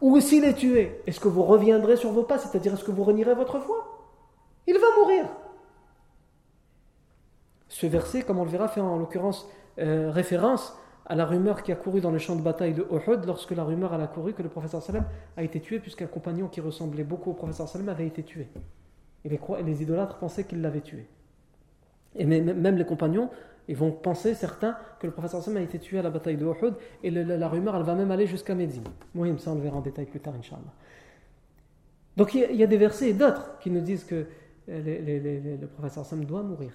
ou s'il est tué, est-ce que vous reviendrez sur vos pas, c'est-à-dire est-ce que vous renierez votre foi? Il va mourir. Ce verset, comme on le verra, fait en l'occurrence euh, référence à la rumeur qui a couru dans le champ de bataille de Uhud lorsque la rumeur a couru que le professeur Salem a été tué puisqu'un compagnon qui ressemblait beaucoup au professeur Salem avait été tué. Et les, et les idolâtres pensaient qu'il l'avait tué. Et même les compagnons, ils vont penser, certains, que le professeur Sam a été tué à la bataille de Uhud, et la, rumeur, elle va même aller jusqu'à Médine. Moi, ça, on le verra en détail plus tard, Inch'Allah. Donc, il y, a des versets et d'autres qui nous disent que le professeur Sam doit mourir.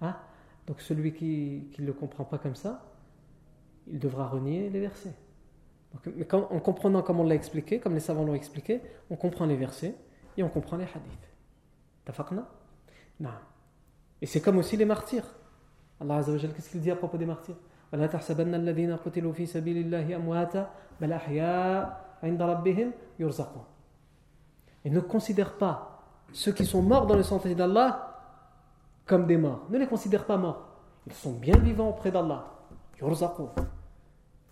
Hein? Donc, celui qui ne le comprend pas comme ça, il devra renier les versets. mais en comprenant comme on l'a expliqué, comme les savants l'ont expliqué, on comprend les versets et on comprend les hadiths. Tafaqna? Non. Et c'est comme aussi les martyrs. Allah Azza wa qu'est-ce qu'il dit à propos des martyrs? Et ne considère pas ceux qui sont morts dans le sentier d'Allah comme des morts. Ne les considère pas morts. Ils sont bien vivants auprès d'Allah.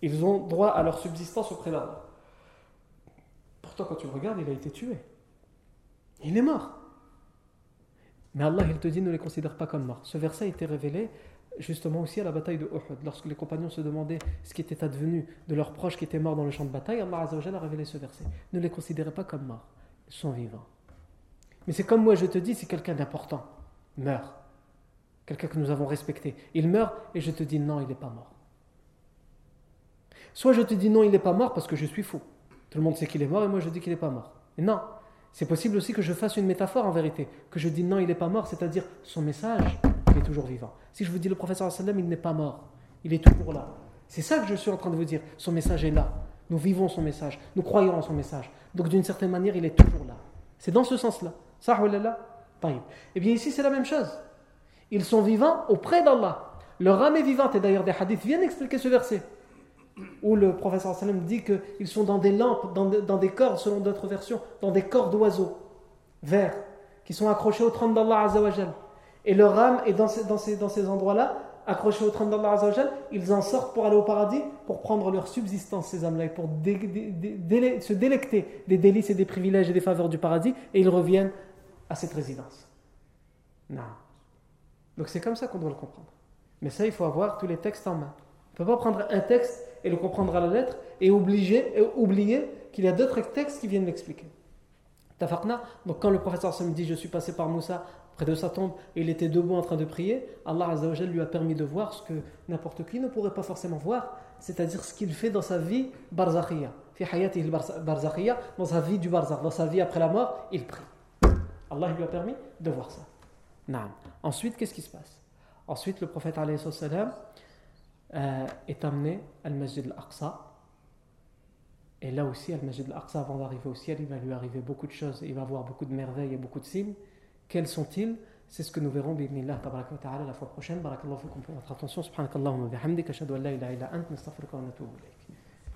Ils ont droit à leur subsistance auprès d'Allah. Pourtant, quand tu le regardes, il a été tué. Il est mort. Mais Allah, il te dit, ne les considère pas comme morts. Ce verset a été révélé justement aussi à la bataille de Uhud. Lorsque les compagnons se demandaient ce qui était advenu de leurs proches qui étaient morts dans le champ de bataille, Allah a révélé ce verset. Ne les considérez pas comme morts. Ils sont vivants. Mais c'est comme moi, je te dis, si quelqu'un d'important meurt, quelqu'un que nous avons respecté, il meurt et je te dis non, il n'est pas mort. Soit je te dis non, il n'est pas mort parce que je suis fou. Tout le monde sait qu'il est mort et moi je dis qu'il n'est pas mort. Et non, c'est possible aussi que je fasse une métaphore en vérité, que je dis non, il n'est pas mort, c'est-à-dire son message, il est toujours vivant. Si je vous dis le professeur sallam, il n'est pas mort, il est toujours là. C'est ça que je suis en train de vous dire. Son message est là. Nous vivons son message. Nous croyons en son message. Donc d'une certaine manière, il est toujours là. C'est dans ce sens-là. Ça, là Eh bien ici, c'est la même chose. Ils sont vivants auprès d'Allah. Leur âme est vivante. Et d'ailleurs, des hadiths viennent expliquer ce verset. Où le professeur sallam dit qu'ils sont dans des lampes, dans, des corps, selon d'autres versions, dans des corps d'oiseaux verts, qui sont accrochés au trône d'Allah Azzawajal. Et leur âme est dans ces, dans ces, dans ces endroits-là, accrochés au trône d'Allah Azzawajal, ils en sortent pour aller au paradis, pour prendre leur subsistance, ces âmes-là, et pour se délecter des délices et des privilèges et des faveurs du paradis, et ils reviennent à cette résidence. Non. Donc c'est comme ça qu'on doit le comprendre. Mais ça, il faut avoir tous les textes en main. On ne peut pas prendre un texte et le comprendre à la lettre et, obliger, oublier qu'il y a d'autres textes qui viennent l'expliquer. Tafakna, donc quand le professeur me dit Je suis passé par Moussa près de sa tombe et il était debout en train de prier, Allah Azzawajal lui a permis de voir ce que n'importe qui ne pourrait pas forcément voir, c'est-à-dire ce qu'il fait dans sa vie barzakhiya. Dans sa vie du barzakh, dans sa vie après la mort, il prie. Allah lui a permis de voir ça. Ensuite, qu'est-ce qui se passe? Ensuite, le prophète euh, est amené à Al-Masjid al-Aqsa. Et là aussi, Al-Masjid al-Aqsa, avant d'arriver au ciel, il va lui arriver beaucoup de choses. Il va voir beaucoup de merveilles et beaucoup de signes. Quels sont-ils? C'est ce que nous verrons, bi'idnillah, ta'ala, la fois prochaine. Barakallahu fikum pour votre attention. Subhanakallahumma bihamdik. Ashadu an la ilaha illa ant. Nastaghfiruka wa natubu ilayk.